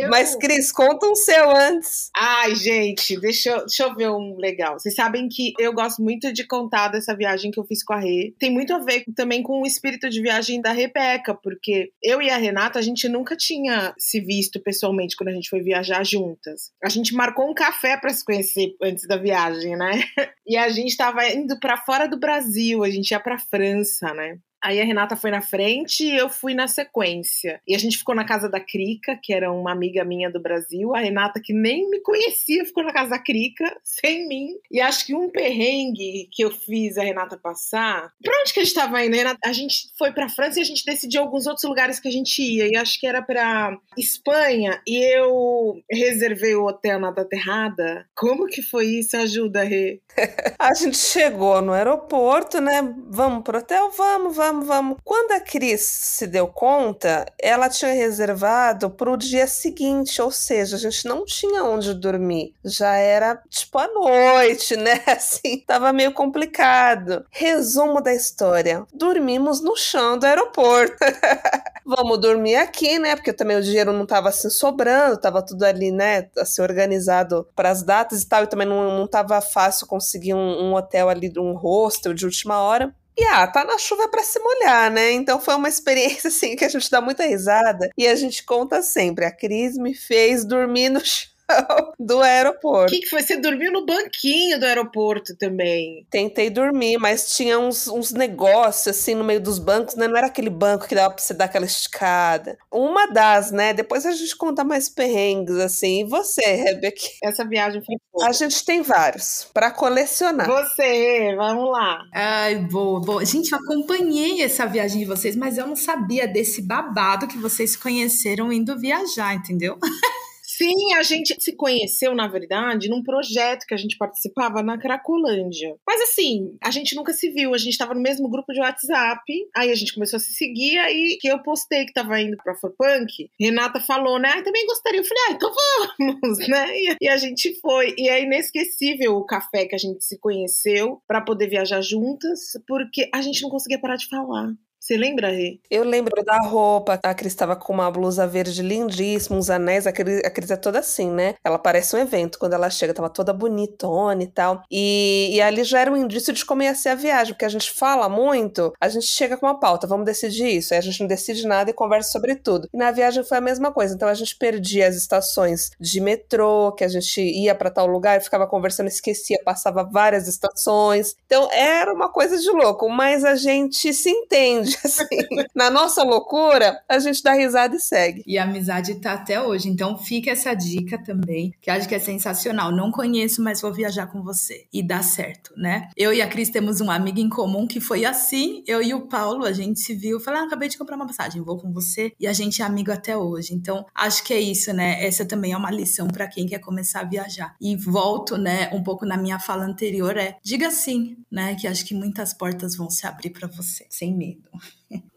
Mas, Cris, conta um seu antes. Ai, gente, deixa eu, deixa eu ver um legal. Vocês sabem que eu gosto muito de contar dessa viagem que eu fiz com a Rê. Tem muito a ver também com o espírito de viagem da Rebeca, porque eu e a Renata, a gente nunca tinha se visto pessoalmente quando a gente foi viajar juntas. A gente marcou um café para se conhecer antes da viagem, né? E a gente tava indo para fora do Brasil, a gente ia para França, né? Aí a Renata foi na frente e eu fui na sequência. E a gente ficou na casa da Crica, que era uma amiga minha do Brasil. A Renata, que nem me conhecia, ficou na casa da Crica, sem mim. E acho que um perrengue que eu fiz a Renata passar. Pra onde que a gente tava indo, Renata? A gente foi pra França e a gente decidiu alguns outros lugares que a gente ia. E acho que era pra Espanha. E eu reservei o hotel na data errada. Como que foi isso? Ajuda, Rê. a gente chegou no aeroporto, né? Vamos pro hotel? Vamos, vamos, vamos. Quando a Cris se deu conta, ela tinha reservado pro dia seguinte, ou seja, a gente não tinha onde dormir. Já era tipo a noite, né? Assim, tava meio complicado. Resumo da história: dormimos no chão do aeroporto. vamos dormir aqui, né? Porque também o dinheiro não tava assim sobrando, tava tudo ali, né? Assim, organizado para as datas e tal, e também não, não tava fácil conseguir um, um hotel ali, um hostel de última hora. E ah, tá na chuva para se molhar, né? Então foi uma experiência assim que a gente dá muita risada e a gente conta sempre. A Cris me fez dormir no chão do aeroporto. O que, que foi? Você dormiu no banquinho do aeroporto também? Tentei dormir, mas tinha uns, uns negócios assim no meio dos bancos, né? Não era aquele banco que dava pra você dar aquela esticada. Uma das, né? Depois a gente conta mais perrengues, assim. E você, Rebeca? Essa viagem foi boa. A gente tem vários para colecionar. Você, vamos lá. Ai, boa, boa. Gente, eu acompanhei essa viagem de vocês, mas eu não sabia desse babado que vocês conheceram indo viajar, entendeu? Sim, a gente se conheceu, na verdade, num projeto que a gente participava na Cracolândia. Mas assim, a gente nunca se viu, a gente tava no mesmo grupo de WhatsApp, aí a gente começou a se seguir, aí que eu postei que tava indo pra Furpunk, Renata falou, né, ah, também gostaria, eu falei, ah, então vamos, né, e, e a gente foi, e é inesquecível o café que a gente se conheceu para poder viajar juntas, porque a gente não conseguia parar de falar. Você lembra, Rê? Eu lembro da roupa. A Cris estava com uma blusa verde lindíssima, uns anéis. A Cris, a Cris é toda assim, né? Ela parece um evento. Quando ela chega, tava toda bonitona e tal. E, e ali já era um indício de como ia ser a viagem, porque a gente fala muito, a gente chega com uma pauta, vamos decidir isso. Aí a gente não decide nada e conversa sobre tudo. E na viagem foi a mesma coisa. Então a gente perdia as estações de metrô, que a gente ia para tal lugar ficava conversando, esquecia, passava várias estações. Então era uma coisa de louco, mas a gente se entende assim, na nossa loucura, a gente dá risada e segue. E a amizade tá até hoje. Então fica essa dica também, que acho que é sensacional. Não conheço, mas vou viajar com você. E dá certo, né? Eu e a Cris temos um amigo em comum que foi assim. Eu e o Paulo, a gente se viu. Falei, ah, acabei de comprar uma passagem, vou com você. E a gente é amigo até hoje. Então acho que é isso, né? Essa também é uma lição para quem quer começar a viajar. E volto, né, um pouco na minha fala anterior, é diga sim, né? Que acho que muitas portas vão se abrir para você, sem medo.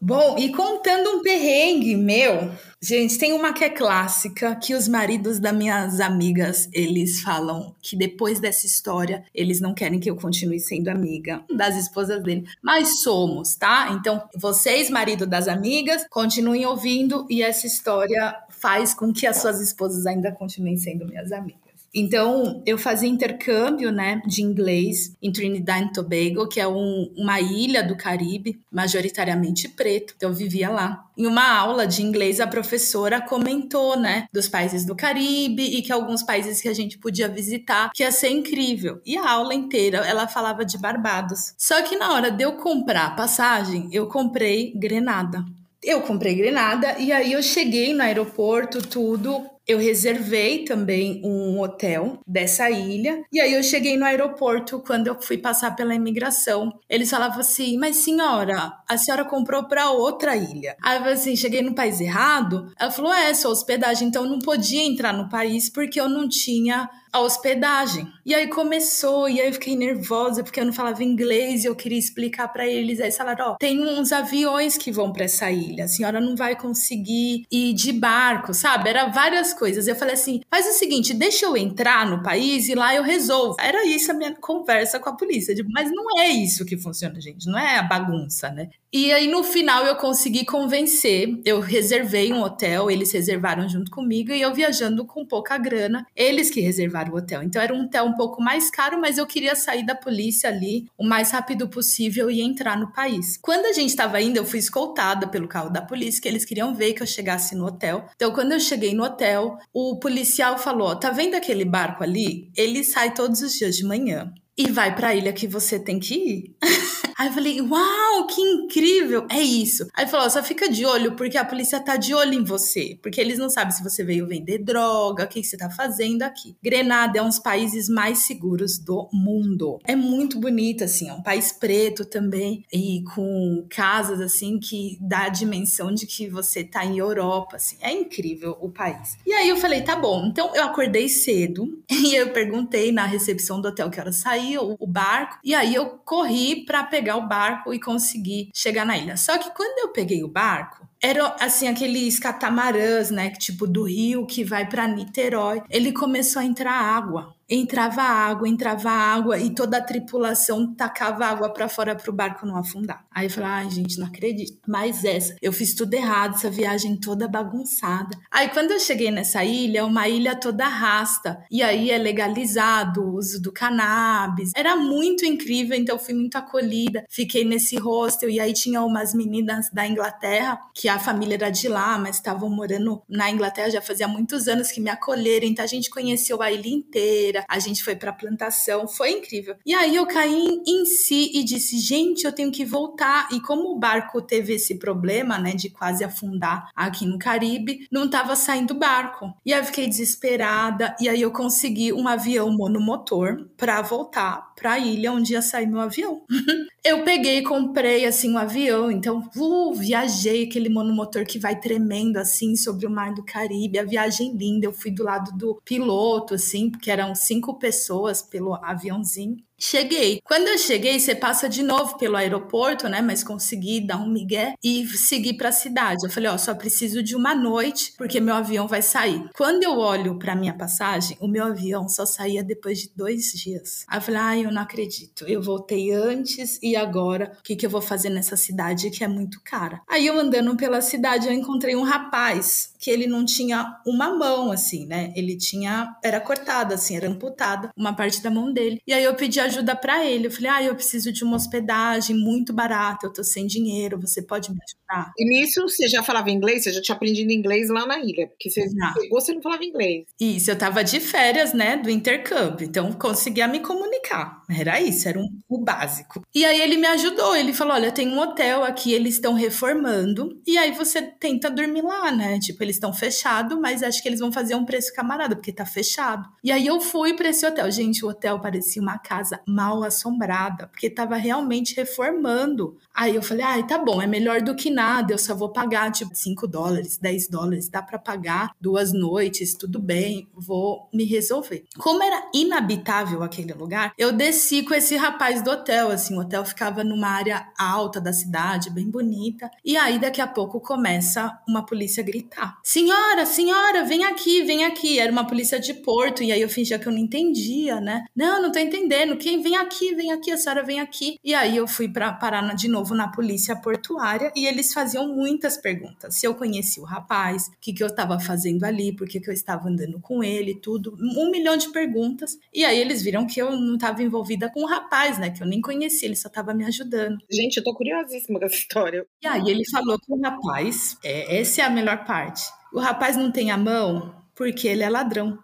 Bom, e contando um perrengue meu, gente, tem uma que é clássica, que os maridos das minhas amigas, eles falam que depois dessa história, eles não querem que eu continue sendo amiga das esposas dele, mas somos, tá? Então, vocês, marido das amigas, continuem ouvindo e essa história faz com que as suas esposas ainda continuem sendo minhas amigas. Então, eu fazia intercâmbio, né, de inglês em Trinidad e Tobago, que é um, uma ilha do Caribe, majoritariamente preto. Então, eu vivia lá. Em uma aula de inglês, a professora comentou, né, dos países do Caribe e que alguns países que a gente podia visitar, que ia ser incrível. E a aula inteira, ela falava de Barbados. Só que na hora de eu comprar a passagem, eu comprei Grenada. Eu comprei Grenada e aí eu cheguei no aeroporto, tudo, eu reservei também um hotel dessa ilha. E aí eu cheguei no aeroporto quando eu fui passar pela imigração. Eles falavam assim: Mas senhora, a senhora comprou para outra ilha. Aí eu falei assim: cheguei no país errado. Ela falou: É, sua hospedagem, então eu não podia entrar no país porque eu não tinha a hospedagem. E aí começou, e aí eu fiquei nervosa porque eu não falava inglês e eu queria explicar para eles. Aí falaram: Ó, tem uns aviões que vão para essa ilha, a senhora não vai conseguir ir de barco, sabe? Era várias coisas. Eu falei assim: faz o seguinte, deixa eu entrar no país e lá eu resolvo. Era isso a minha conversa com a polícia. Tipo, mas não é isso que funciona, gente. Não é a bagunça, né? E aí no final eu consegui convencer. Eu reservei um hotel, eles reservaram junto comigo e eu viajando com pouca grana, eles que reservaram o hotel. Então era um hotel um pouco mais caro, mas eu queria sair da polícia ali o mais rápido possível e entrar no país. Quando a gente estava indo, eu fui escoltada pelo carro da polícia, que eles queriam ver que eu chegasse no hotel. Então quando eu cheguei no hotel, o policial falou: tá vendo aquele barco ali? Ele sai todos os dias de manhã e vai para a ilha que você tem que ir. Aí eu falei, uau, que incrível! É isso. Aí falou, só fica de olho, porque a polícia tá de olho em você. Porque eles não sabem se você veio vender droga, o que, você tá fazendo aqui. Grenada é um dos países mais seguros do mundo. É muito bonito, assim, é um país preto também, e com casas, assim, que dá a dimensão de que você tá em Europa, assim. É incrível o país. E aí eu falei, tá bom. Então eu acordei cedo e eu perguntei na recepção do hotel que era sair o, o barco. E aí eu corri para pegar o barco e conseguir chegar na ilha. Só que quando eu peguei o barco, era assim aqueles catamarãs, né, tipo do rio que vai para Niterói. Ele começou a entrar água entrava água, entrava água e toda a tripulação tacava água para fora para o barco não afundar. Aí eu falei, ai gente, não acredito. Mas essa, eu fiz tudo errado, essa viagem toda bagunçada. Aí quando eu cheguei nessa ilha, uma ilha toda rasta, e aí é legalizado o uso do cannabis. Era muito incrível, então fui muito acolhida. Fiquei nesse hostel e aí tinha umas meninas da Inglaterra, que a família era de lá, mas estavam morando na Inglaterra já fazia muitos anos que me acolheram, então a gente conheceu a ilha inteira a gente foi para plantação, foi incrível. E aí eu caí em si e disse, gente, eu tenho que voltar. E como o barco teve esse problema, né, de quase afundar aqui no Caribe, não tava saindo barco. E aí eu fiquei desesperada e aí eu consegui um avião monomotor para voltar para a ilha onde ia sair meu avião. eu peguei e comprei assim um avião, então uh, viajei aquele monomotor que vai tremendo assim sobre o mar do Caribe, a viagem linda. Eu fui do lado do piloto assim, porque eram cinco pessoas pelo aviãozinho. Cheguei. Quando eu cheguei, você passa de novo pelo aeroporto, né? Mas consegui dar um migué e seguir para a cidade. Eu falei, ó, só preciso de uma noite porque meu avião vai sair. Quando eu olho para minha passagem, o meu avião só saía depois de dois dias. Aí eu falei, ai, eu não acredito. Eu voltei antes e agora o que, que eu vou fazer nessa cidade que é muito cara? Aí eu andando pela cidade, eu encontrei um rapaz que ele não tinha uma mão assim, né? Ele tinha era cortada assim, era amputada uma parte da mão dele. E aí eu pedi ajuda para ele. Eu falei, ah, eu preciso de uma hospedagem muito barata, eu tô sem dinheiro, você pode me ajudar? E nisso você já falava inglês? Você já tinha aprendido inglês lá na ilha? Porque você já. chegou, você não falava inglês. Isso, eu tava de férias, né, do intercâmbio, então conseguia me comunicar. Era isso, era um, o básico. E aí ele me ajudou, ele falou, olha, tem um hotel aqui, eles estão reformando, e aí você tenta dormir lá, né? Tipo, eles estão fechados, mas acho que eles vão fazer um preço camarada, porque tá fechado. E aí eu fui para esse hotel. Gente, o hotel parecia uma casa mal assombrada, porque estava realmente reformando. Aí eu falei, ai, tá bom, é melhor do que nada, eu só vou pagar tipo 5 dólares, 10 dólares, dá para pagar duas noites, tudo bem, vou me resolver. Como era inabitável aquele lugar, eu desci com esse rapaz do hotel, assim, o hotel ficava numa área alta da cidade, bem bonita, e aí daqui a pouco começa uma polícia a gritar: Senhora, senhora, vem aqui, vem aqui. Era uma polícia de Porto, e aí eu fingia que eu não entendia, né? Não, não tô entendendo quem vem aqui, vem aqui, a senhora vem aqui. E aí eu fui para parar de novo na polícia portuária e eles faziam muitas perguntas. Se eu conhecia o rapaz, o que, que eu estava fazendo ali, por que, que eu estava andando com ele, tudo. Um milhão de perguntas. E aí eles viram que eu não estava envolvida com o rapaz, né? Que eu nem conhecia, ele só estava me ajudando. Gente, eu tô curiosíssima com essa história. E aí ele falou que o rapaz, é, essa é a melhor parte. O rapaz não tem a mão porque ele é ladrão.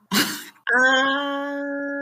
Ah!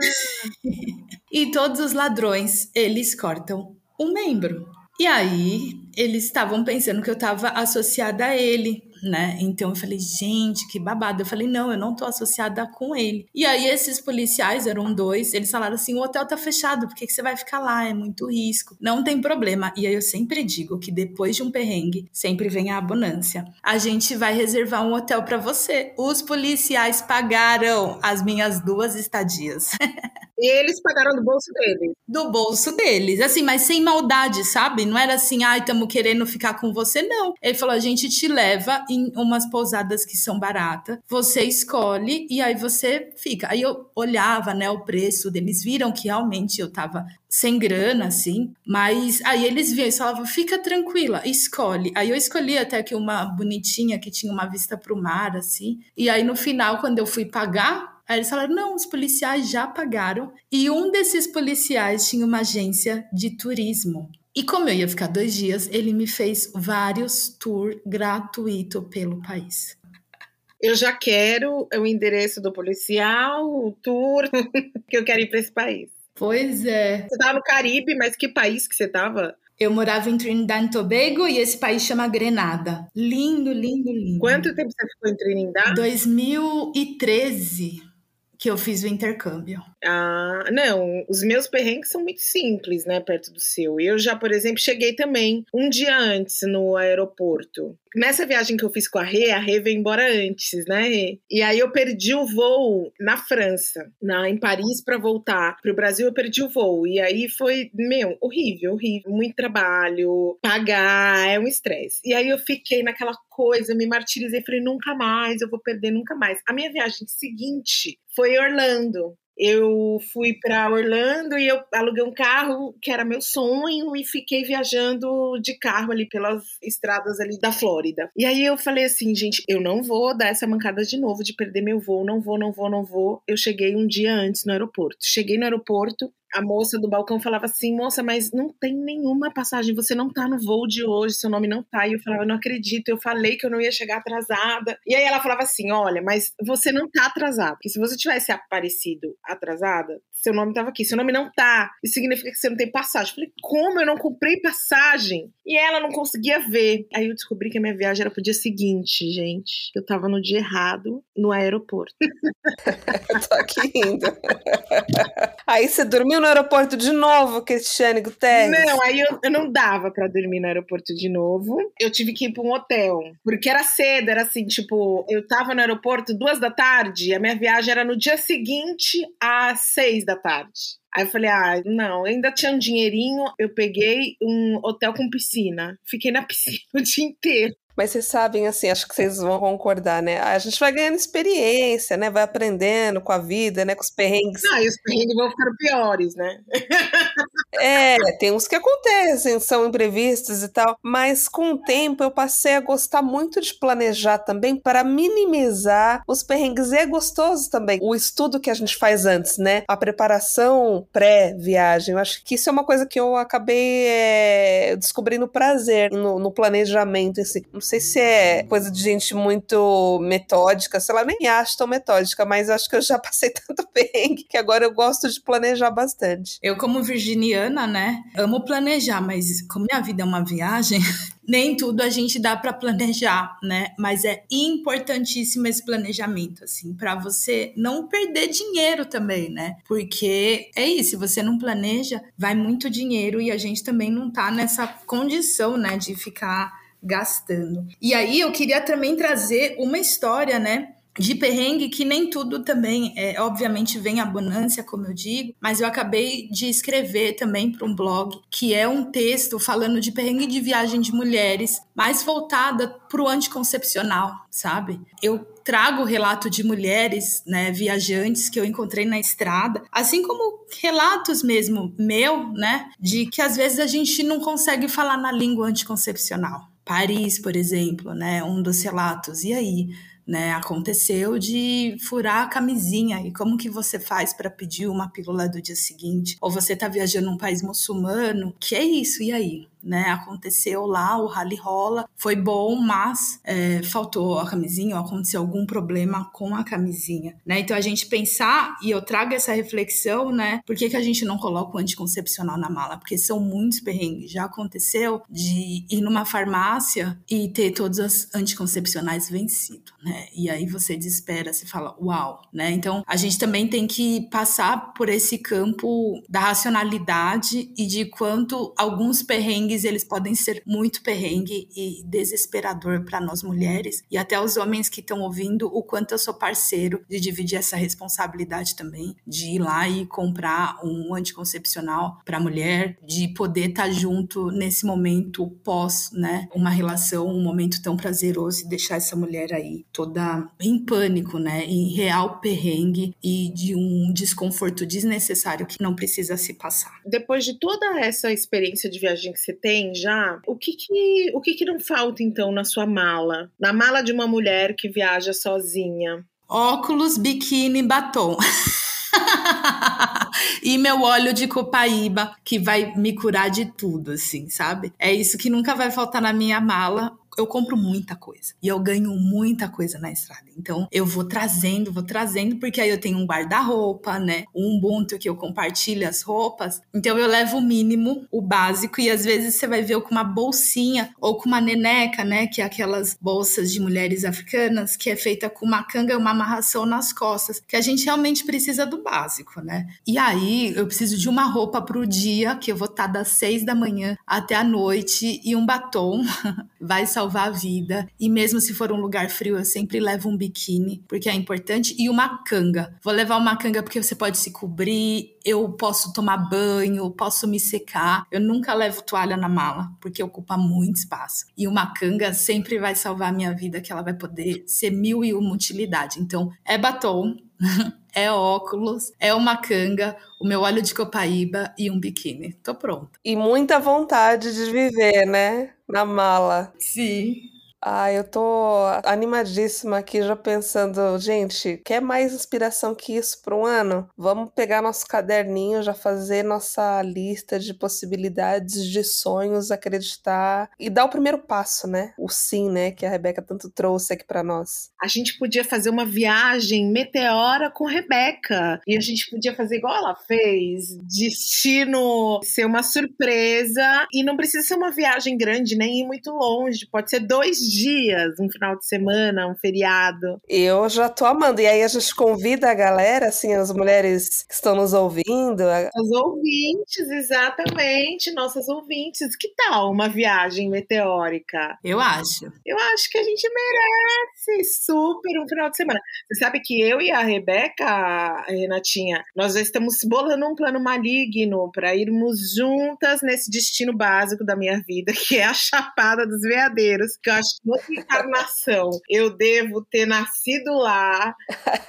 e todos os ladrões, eles cortam um membro. E aí, eles estavam pensando que eu estava associada a ele né? Então eu falei, gente, que babado. Eu falei, não, eu não tô associada com ele. E aí esses policiais, eram dois, eles falaram assim: o hotel tá fechado, por que, que você vai ficar lá? É muito risco. Não tem problema. E aí eu sempre digo que depois de um perrengue, sempre vem a abundância. A gente vai reservar um hotel para você. Os policiais pagaram as minhas duas estadias. Eles pagaram do bolso deles. Do bolso deles. Assim, mas sem maldade, sabe? Não era assim, ai, estamos querendo ficar com você, não. Ele falou: a gente te leva em umas pousadas que são baratas, você escolhe e aí você fica. Aí eu olhava, né, o preço deles, viram que realmente eu tava sem grana, assim, mas aí eles viam e falavam, fica tranquila, escolhe. Aí eu escolhi até que uma bonitinha que tinha uma vista pro mar, assim, e aí no final, quando eu fui pagar, Aí eles falaram: não, os policiais já pagaram. E um desses policiais tinha uma agência de turismo. E como eu ia ficar dois dias, ele me fez vários tours gratuito pelo país. Eu já quero o endereço do policial, o tour, que eu quero ir para esse país. Pois é. Você estava no Caribe, mas que país que você estava? Eu morava em Trinidad e Tobago e esse país chama Grenada. Lindo, lindo, lindo. Quanto tempo você ficou em Trinidad? 2013 que eu fiz o intercâmbio. Ah, não, os meus perrengues são muito simples, né, perto do seu. Eu já, por exemplo, cheguei também um dia antes no aeroporto. Nessa viagem que eu fiz com a Rê, a Rê veio embora antes, né, Rê? E aí eu perdi o voo na França, na, em Paris, para voltar pro Brasil, eu perdi o voo. E aí foi, meu, horrível, horrível. Muito trabalho, pagar, é um estresse. E aí eu fiquei naquela coisa, me martirizei, falei, nunca mais, eu vou perder, nunca mais. A minha viagem seguinte foi Orlando eu fui para Orlando e eu aluguei um carro que era meu sonho e fiquei viajando de carro ali pelas estradas ali da Flórida. E aí eu falei assim, gente, eu não vou dar essa mancada de novo de perder meu voo, não vou, não vou, não vou. Eu cheguei um dia antes no aeroporto. Cheguei no aeroporto, a moça do balcão falava assim: moça, mas não tem nenhuma passagem, você não tá no voo de hoje, seu nome não tá. E eu falava: eu não acredito, eu falei que eu não ia chegar atrasada. E aí ela falava assim: olha, mas você não tá atrasada, porque se você tivesse aparecido atrasada, seu nome tava aqui, seu nome não tá. Isso significa que você não tem passagem. Eu falei: como eu não comprei passagem? E ela não conseguia ver. Aí eu descobri que a minha viagem era pro dia seguinte, gente. Eu tava no dia errado no aeroporto. eu tô aqui indo. aí você dormiu no aeroporto de novo, Cristiane Guterres? Não, aí eu, eu não dava para dormir no aeroporto de novo. Eu tive que ir pra um hotel. Porque era cedo, era assim, tipo, eu tava no aeroporto duas da tarde, a minha viagem era no dia seguinte às seis da tarde. Aí eu falei, ah, não, ainda tinha um dinheirinho, eu peguei um hotel com piscina. Fiquei na piscina o dia inteiro. Mas vocês sabem, assim, acho que vocês vão concordar, né? A gente vai ganhando experiência, né? Vai aprendendo com a vida, né? Com os perrengues. Ah, e os perrengues vão ficando piores, né? é, tem uns que acontecem, são imprevistos e tal. Mas com o tempo eu passei a gostar muito de planejar também para minimizar os perrengues. E é gostoso também o estudo que a gente faz antes, né? A preparação pré-viagem. Eu acho que isso é uma coisa que eu acabei é, descobrindo prazer no, no planejamento si não sei se é coisa de gente muito metódica, sei lá, nem acho tão metódica, mas acho que eu já passei tanto perrengue que agora eu gosto de planejar bastante. Eu, como virginiana, né, amo planejar, mas como minha vida é uma viagem, nem tudo a gente dá para planejar, né? Mas é importantíssimo esse planejamento, assim, para você não perder dinheiro também, né? Porque é isso, se você não planeja, vai muito dinheiro e a gente também não tá nessa condição, né, de ficar gastando. E aí eu queria também trazer uma história, né? de perrengue que nem tudo também, é, obviamente, vem abundância, como eu digo, mas eu acabei de escrever também para um blog que é um texto falando de perrengue de viagem de mulheres, mais voltada para o anticoncepcional, sabe? Eu trago o relato de mulheres, né, viajantes que eu encontrei na estrada, assim como relatos mesmo meu, né, de que às vezes a gente não consegue falar na língua anticoncepcional. Paris, por exemplo, né, um dos relatos. E aí, né, aconteceu de furar a camisinha. E como que você faz para pedir uma pílula do dia seguinte? Ou você está viajando num país muçulmano? Que é isso? E aí? Né? Aconteceu lá, o rally rola, foi bom, mas é, faltou a camisinha ou aconteceu algum problema com a camisinha, né? Então a gente pensar, e eu trago essa reflexão, né? Por que, que a gente não coloca o anticoncepcional na mala? Porque são muitos perrengues. Já aconteceu de ir numa farmácia e ter todos os anticoncepcionais vencidos, né? E aí você desespera, você fala, uau, né? Então a gente também tem que passar por esse campo da racionalidade e de quanto alguns perrengues perrengues, eles podem ser muito perrengue e desesperador para nós mulheres e até os homens que estão ouvindo o quanto eu sou parceiro de dividir essa responsabilidade também, de ir lá e comprar um anticoncepcional para mulher, de poder estar tá junto nesse momento pós, né, uma relação, um momento tão prazeroso e deixar essa mulher aí toda em pânico, né, em real perrengue e de um desconforto desnecessário que não precisa se passar. Depois de toda essa experiência de viagem que você tem já, o que que, o que que não falta então na sua mala? Na mala de uma mulher que viaja sozinha? Óculos, biquíni, batom. e meu óleo de copaíba, que vai me curar de tudo, assim, sabe? É isso que nunca vai faltar na minha mala eu compro muita coisa e eu ganho muita coisa na estrada. Então eu vou trazendo, vou trazendo, porque aí eu tenho um guarda-roupa, né? Um Ubuntu que eu compartilho as roupas. Então eu levo o mínimo, o básico, e às vezes você vai ver eu com uma bolsinha ou com uma neneca, né? Que é aquelas bolsas de mulheres africanas que é feita com uma canga e uma amarração nas costas, que a gente realmente precisa do básico, né? E aí eu preciso de uma roupa pro dia, que eu vou estar das seis da manhã até a noite, e um batom vai salvar a vida. E mesmo se for um lugar frio, eu sempre levo um biquíni, porque é importante, e uma canga. Vou levar uma canga porque você pode se cobrir, eu posso tomar banho, posso me secar. Eu nunca levo toalha na mala, porque ocupa muito espaço. E uma canga sempre vai salvar a minha vida, que ela vai poder ser mil e uma utilidade. Então, é batom, é óculos, é uma canga, o meu óleo de copaíba e um biquíni. Tô pronta. E muita vontade de viver, né? Na mala. Sim. Ah, eu tô animadíssima aqui já pensando, gente, quer mais inspiração que isso para um ano? Vamos pegar nosso caderninho, já fazer nossa lista de possibilidades, de sonhos, acreditar e dar o primeiro passo, né? O sim, né, que a Rebeca tanto trouxe aqui para nós. A gente podia fazer uma viagem meteora com Rebeca e a gente podia fazer igual ela fez, destino ser uma surpresa e não precisa ser uma viagem grande nem ir muito longe, pode ser dois dias, um final de semana, um feriado. Eu já tô amando. E aí a gente convida a galera, assim, as mulheres que estão nos ouvindo. A... Os ouvintes, exatamente, nossas ouvintes. Que tal uma viagem meteórica? Eu acho. Eu acho que a gente merece super um final de semana. Você sabe que eu e a Rebeca, a Renatinha, nós já estamos bolando um plano maligno para irmos juntas nesse destino básico da minha vida, que é a Chapada dos Veadeiros, que eu acho outra encarnação. Eu devo ter nascido lá,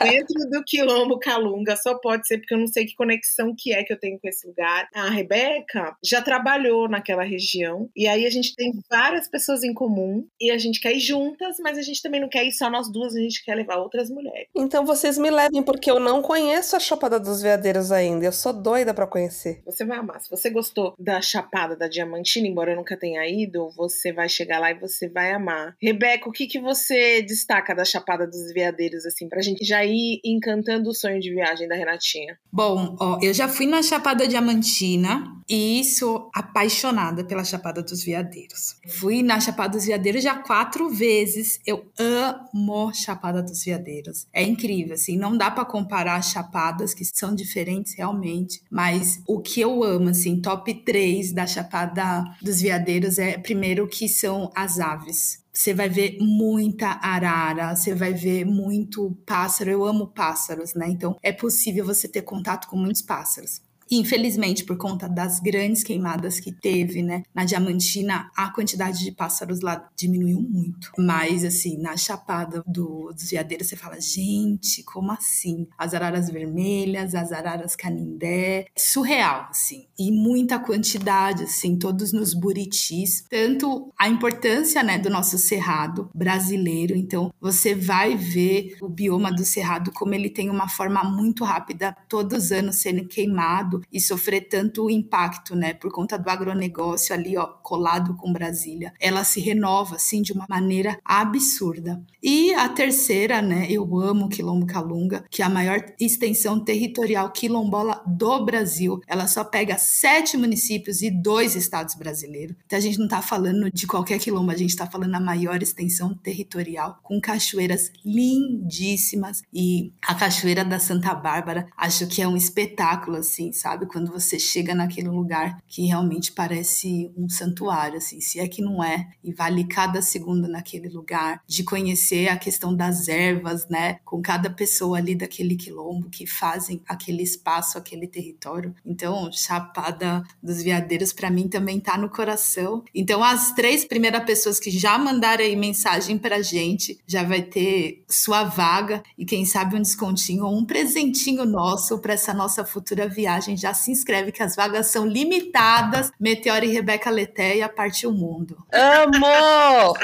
dentro do Quilombo Calunga. Só pode ser porque eu não sei que conexão que é que eu tenho com esse lugar. A Rebeca já trabalhou naquela região. E aí a gente tem várias pessoas em comum. E a gente quer ir juntas, mas a gente também não quer ir só nós duas. A gente quer levar outras mulheres. Então vocês me levem, porque eu não conheço a Chapada dos Veadeiros ainda. Eu sou doida para conhecer. Você vai amar. Se você gostou da Chapada da Diamantina, embora eu nunca tenha ido, você vai chegar lá e você vai amar. Rebeca, o que, que você destaca da Chapada dos Veadeiros, assim, pra gente já ir encantando o sonho de viagem da Renatinha? Bom, ó, eu já fui na Chapada Diamantina e sou apaixonada pela Chapada dos Veadeiros. Fui na Chapada dos Veadeiros já quatro vezes. Eu amo Chapada dos Veadeiros. É incrível, assim, não dá para comparar chapadas que são diferentes realmente, mas o que eu amo, assim, top 3 da Chapada dos Veadeiros é primeiro que são as aves você vai ver muita arara, você vai ver muito pássaro. Eu amo pássaros, né? Então é possível você ter contato com muitos pássaros. Infelizmente, por conta das grandes queimadas que teve, né, na Diamantina, a quantidade de pássaros lá diminuiu muito. Mas, assim, na Chapada do, dos Veadeiros, você fala, gente, como assim? As araras vermelhas, as araras canindé, surreal, assim. E muita quantidade, assim, todos nos buritis. Tanto a importância, né, do nosso cerrado brasileiro. Então, você vai ver o bioma do cerrado como ele tem uma forma muito rápida, todos os anos sendo queimado e sofrer tanto impacto, né, por conta do agronegócio ali, ó, colado com Brasília. Ela se renova, assim, de uma maneira absurda. E a terceira, né, eu amo Quilombo Calunga, que é a maior extensão territorial quilombola do Brasil. Ela só pega sete municípios e dois estados brasileiros. Então a gente não está falando de qualquer quilombo, a gente está falando da maior extensão territorial, com cachoeiras lindíssimas. E a Cachoeira da Santa Bárbara, acho que é um espetáculo, assim, sabe? Sabe? Quando você chega naquele lugar que realmente parece um santuário, assim, se é que não é, e vale cada segundo naquele lugar, de conhecer a questão das ervas, né? Com cada pessoa ali daquele quilombo que fazem aquele espaço, aquele território. Então, Chapada dos Veadeiros, para mim, também tá no coração. Então, as três primeiras pessoas que já mandaram aí mensagem pra gente, já vai ter sua vaga e quem sabe um descontinho ou um presentinho nosso para essa nossa futura viagem já se inscreve que as vagas são limitadas. Meteora e Rebeca Letéia partiu o mundo. Amo!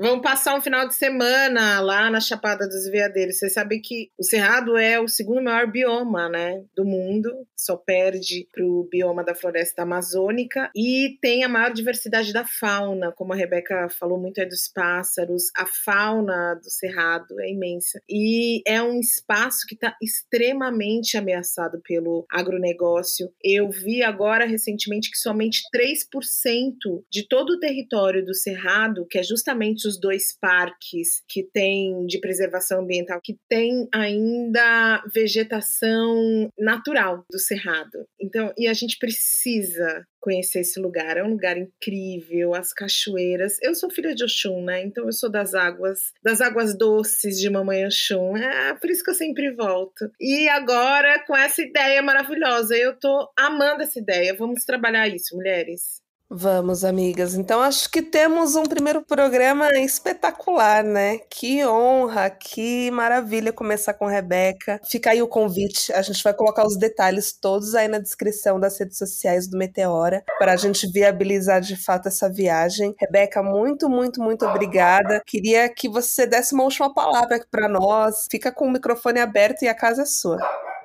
Vamos passar um final de semana lá na Chapada dos Veadeiros. Você sabe que o Cerrado é o segundo maior bioma, né, do mundo. Só perde pro bioma da floresta amazônica e tem a maior diversidade da fauna, como a Rebeca falou muito é dos pássaros. A fauna do Cerrado é imensa e é um espaço que está extremamente ameaçado pelo agronegócio. Eu vi agora recentemente que somente 3% de todo o território do Cerrado, que é justamente os dois parques que tem de preservação ambiental, que tem ainda vegetação natural do Cerrado. Então, e a gente precisa conhecer esse lugar. É um lugar incrível, as cachoeiras. Eu sou filha de Oxum, né? Então eu sou das águas, das águas doces de Mamãe Oxum. É por isso que eu sempre volto. E agora com essa ideia maravilhosa, eu tô amando essa ideia. Vamos trabalhar isso, mulheres. Vamos, amigas. Então acho que temos um primeiro programa espetacular, né? Que honra, que maravilha começar com Rebeca. Fica aí o convite. A gente vai colocar os detalhes todos aí na descrição das redes sociais do Meteora para a gente viabilizar de fato essa viagem. Rebeca, muito, muito, muito obrigada. Queria que você desse uma última palavra para nós. Fica com o microfone aberto e a casa é sua.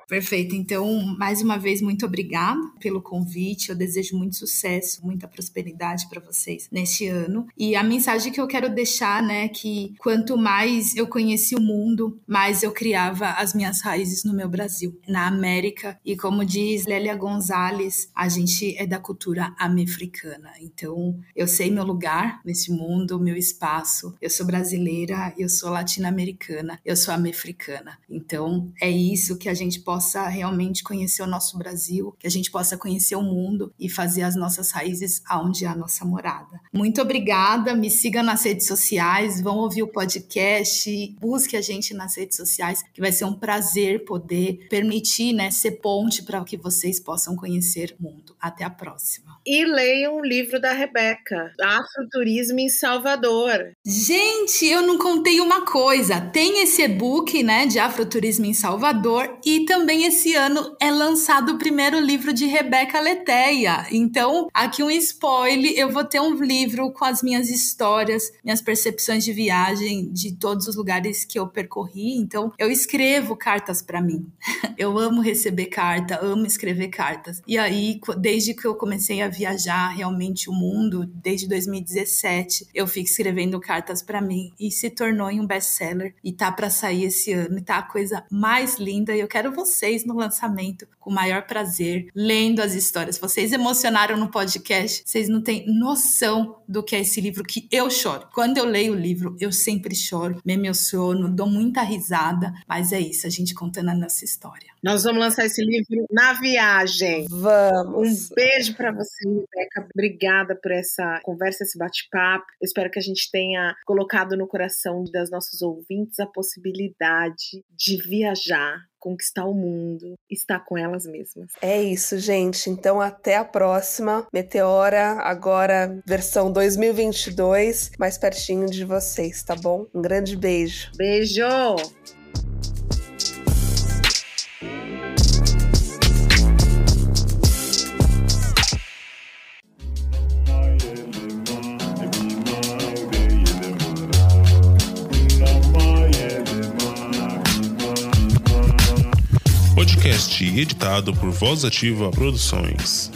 Perfeito. Então, mais uma vez, muito obrigada pelo convite. Eu desejo muito sucesso, muita prosperidade para vocês neste ano. E a mensagem que eu quero deixar, né, que quanto mais eu conheci o mundo, mais eu criava as minhas raízes no meu Brasil, na América. E como diz Lélia Gonzalez, a gente é da cultura americana. Então, eu sei meu lugar nesse mundo, meu espaço. Eu sou brasileira, eu sou latino-americana, eu sou americana. Então, é isso que a gente pode possa realmente conhecer o nosso Brasil, que a gente possa conhecer o mundo e fazer as nossas raízes aonde é a nossa morada. Muito obrigada, me siga nas redes sociais, vão ouvir o podcast, busque a gente nas redes sociais, que vai ser um prazer poder permitir, né, ser ponte para que vocês possam conhecer o mundo. Até a próxima. E leiam o livro da Rebeca, Afroturismo em Salvador. Gente, eu não contei uma coisa. Tem esse e-book, né, de Afroturismo em Salvador e também também esse ano é lançado o primeiro livro de Rebeca Leteia. Então, aqui um spoiler, eu vou ter um livro com as minhas histórias, minhas percepções de viagem de todos os lugares que eu percorri. Então, eu escrevo cartas para mim. Eu amo receber carta, amo escrever cartas. E aí, desde que eu comecei a viajar realmente o mundo, desde 2017, eu fico escrevendo cartas para mim e se tornou em um best-seller e tá para sair esse ano. E tá a coisa mais linda e eu quero você vocês no lançamento com o maior prazer, lendo as histórias. Vocês emocionaram no podcast, vocês não têm noção do que é esse livro que eu choro. Quando eu leio o livro, eu sempre choro, me emociono, dou muita risada, mas é isso, a gente contando a nossa história. Nós vamos lançar esse livro na viagem. Vamos. Um beijo para você, Rebeca. Obrigada por essa conversa, esse bate-papo. Espero que a gente tenha colocado no coração das nossos ouvintes a possibilidade de viajar conquistar o mundo, estar com elas mesmas. É isso, gente. Então até a próxima. Meteora, agora versão 2022, mais pertinho de vocês, tá bom? Um grande beijo. Beijo! Podcast editado por Voz Ativa Produções.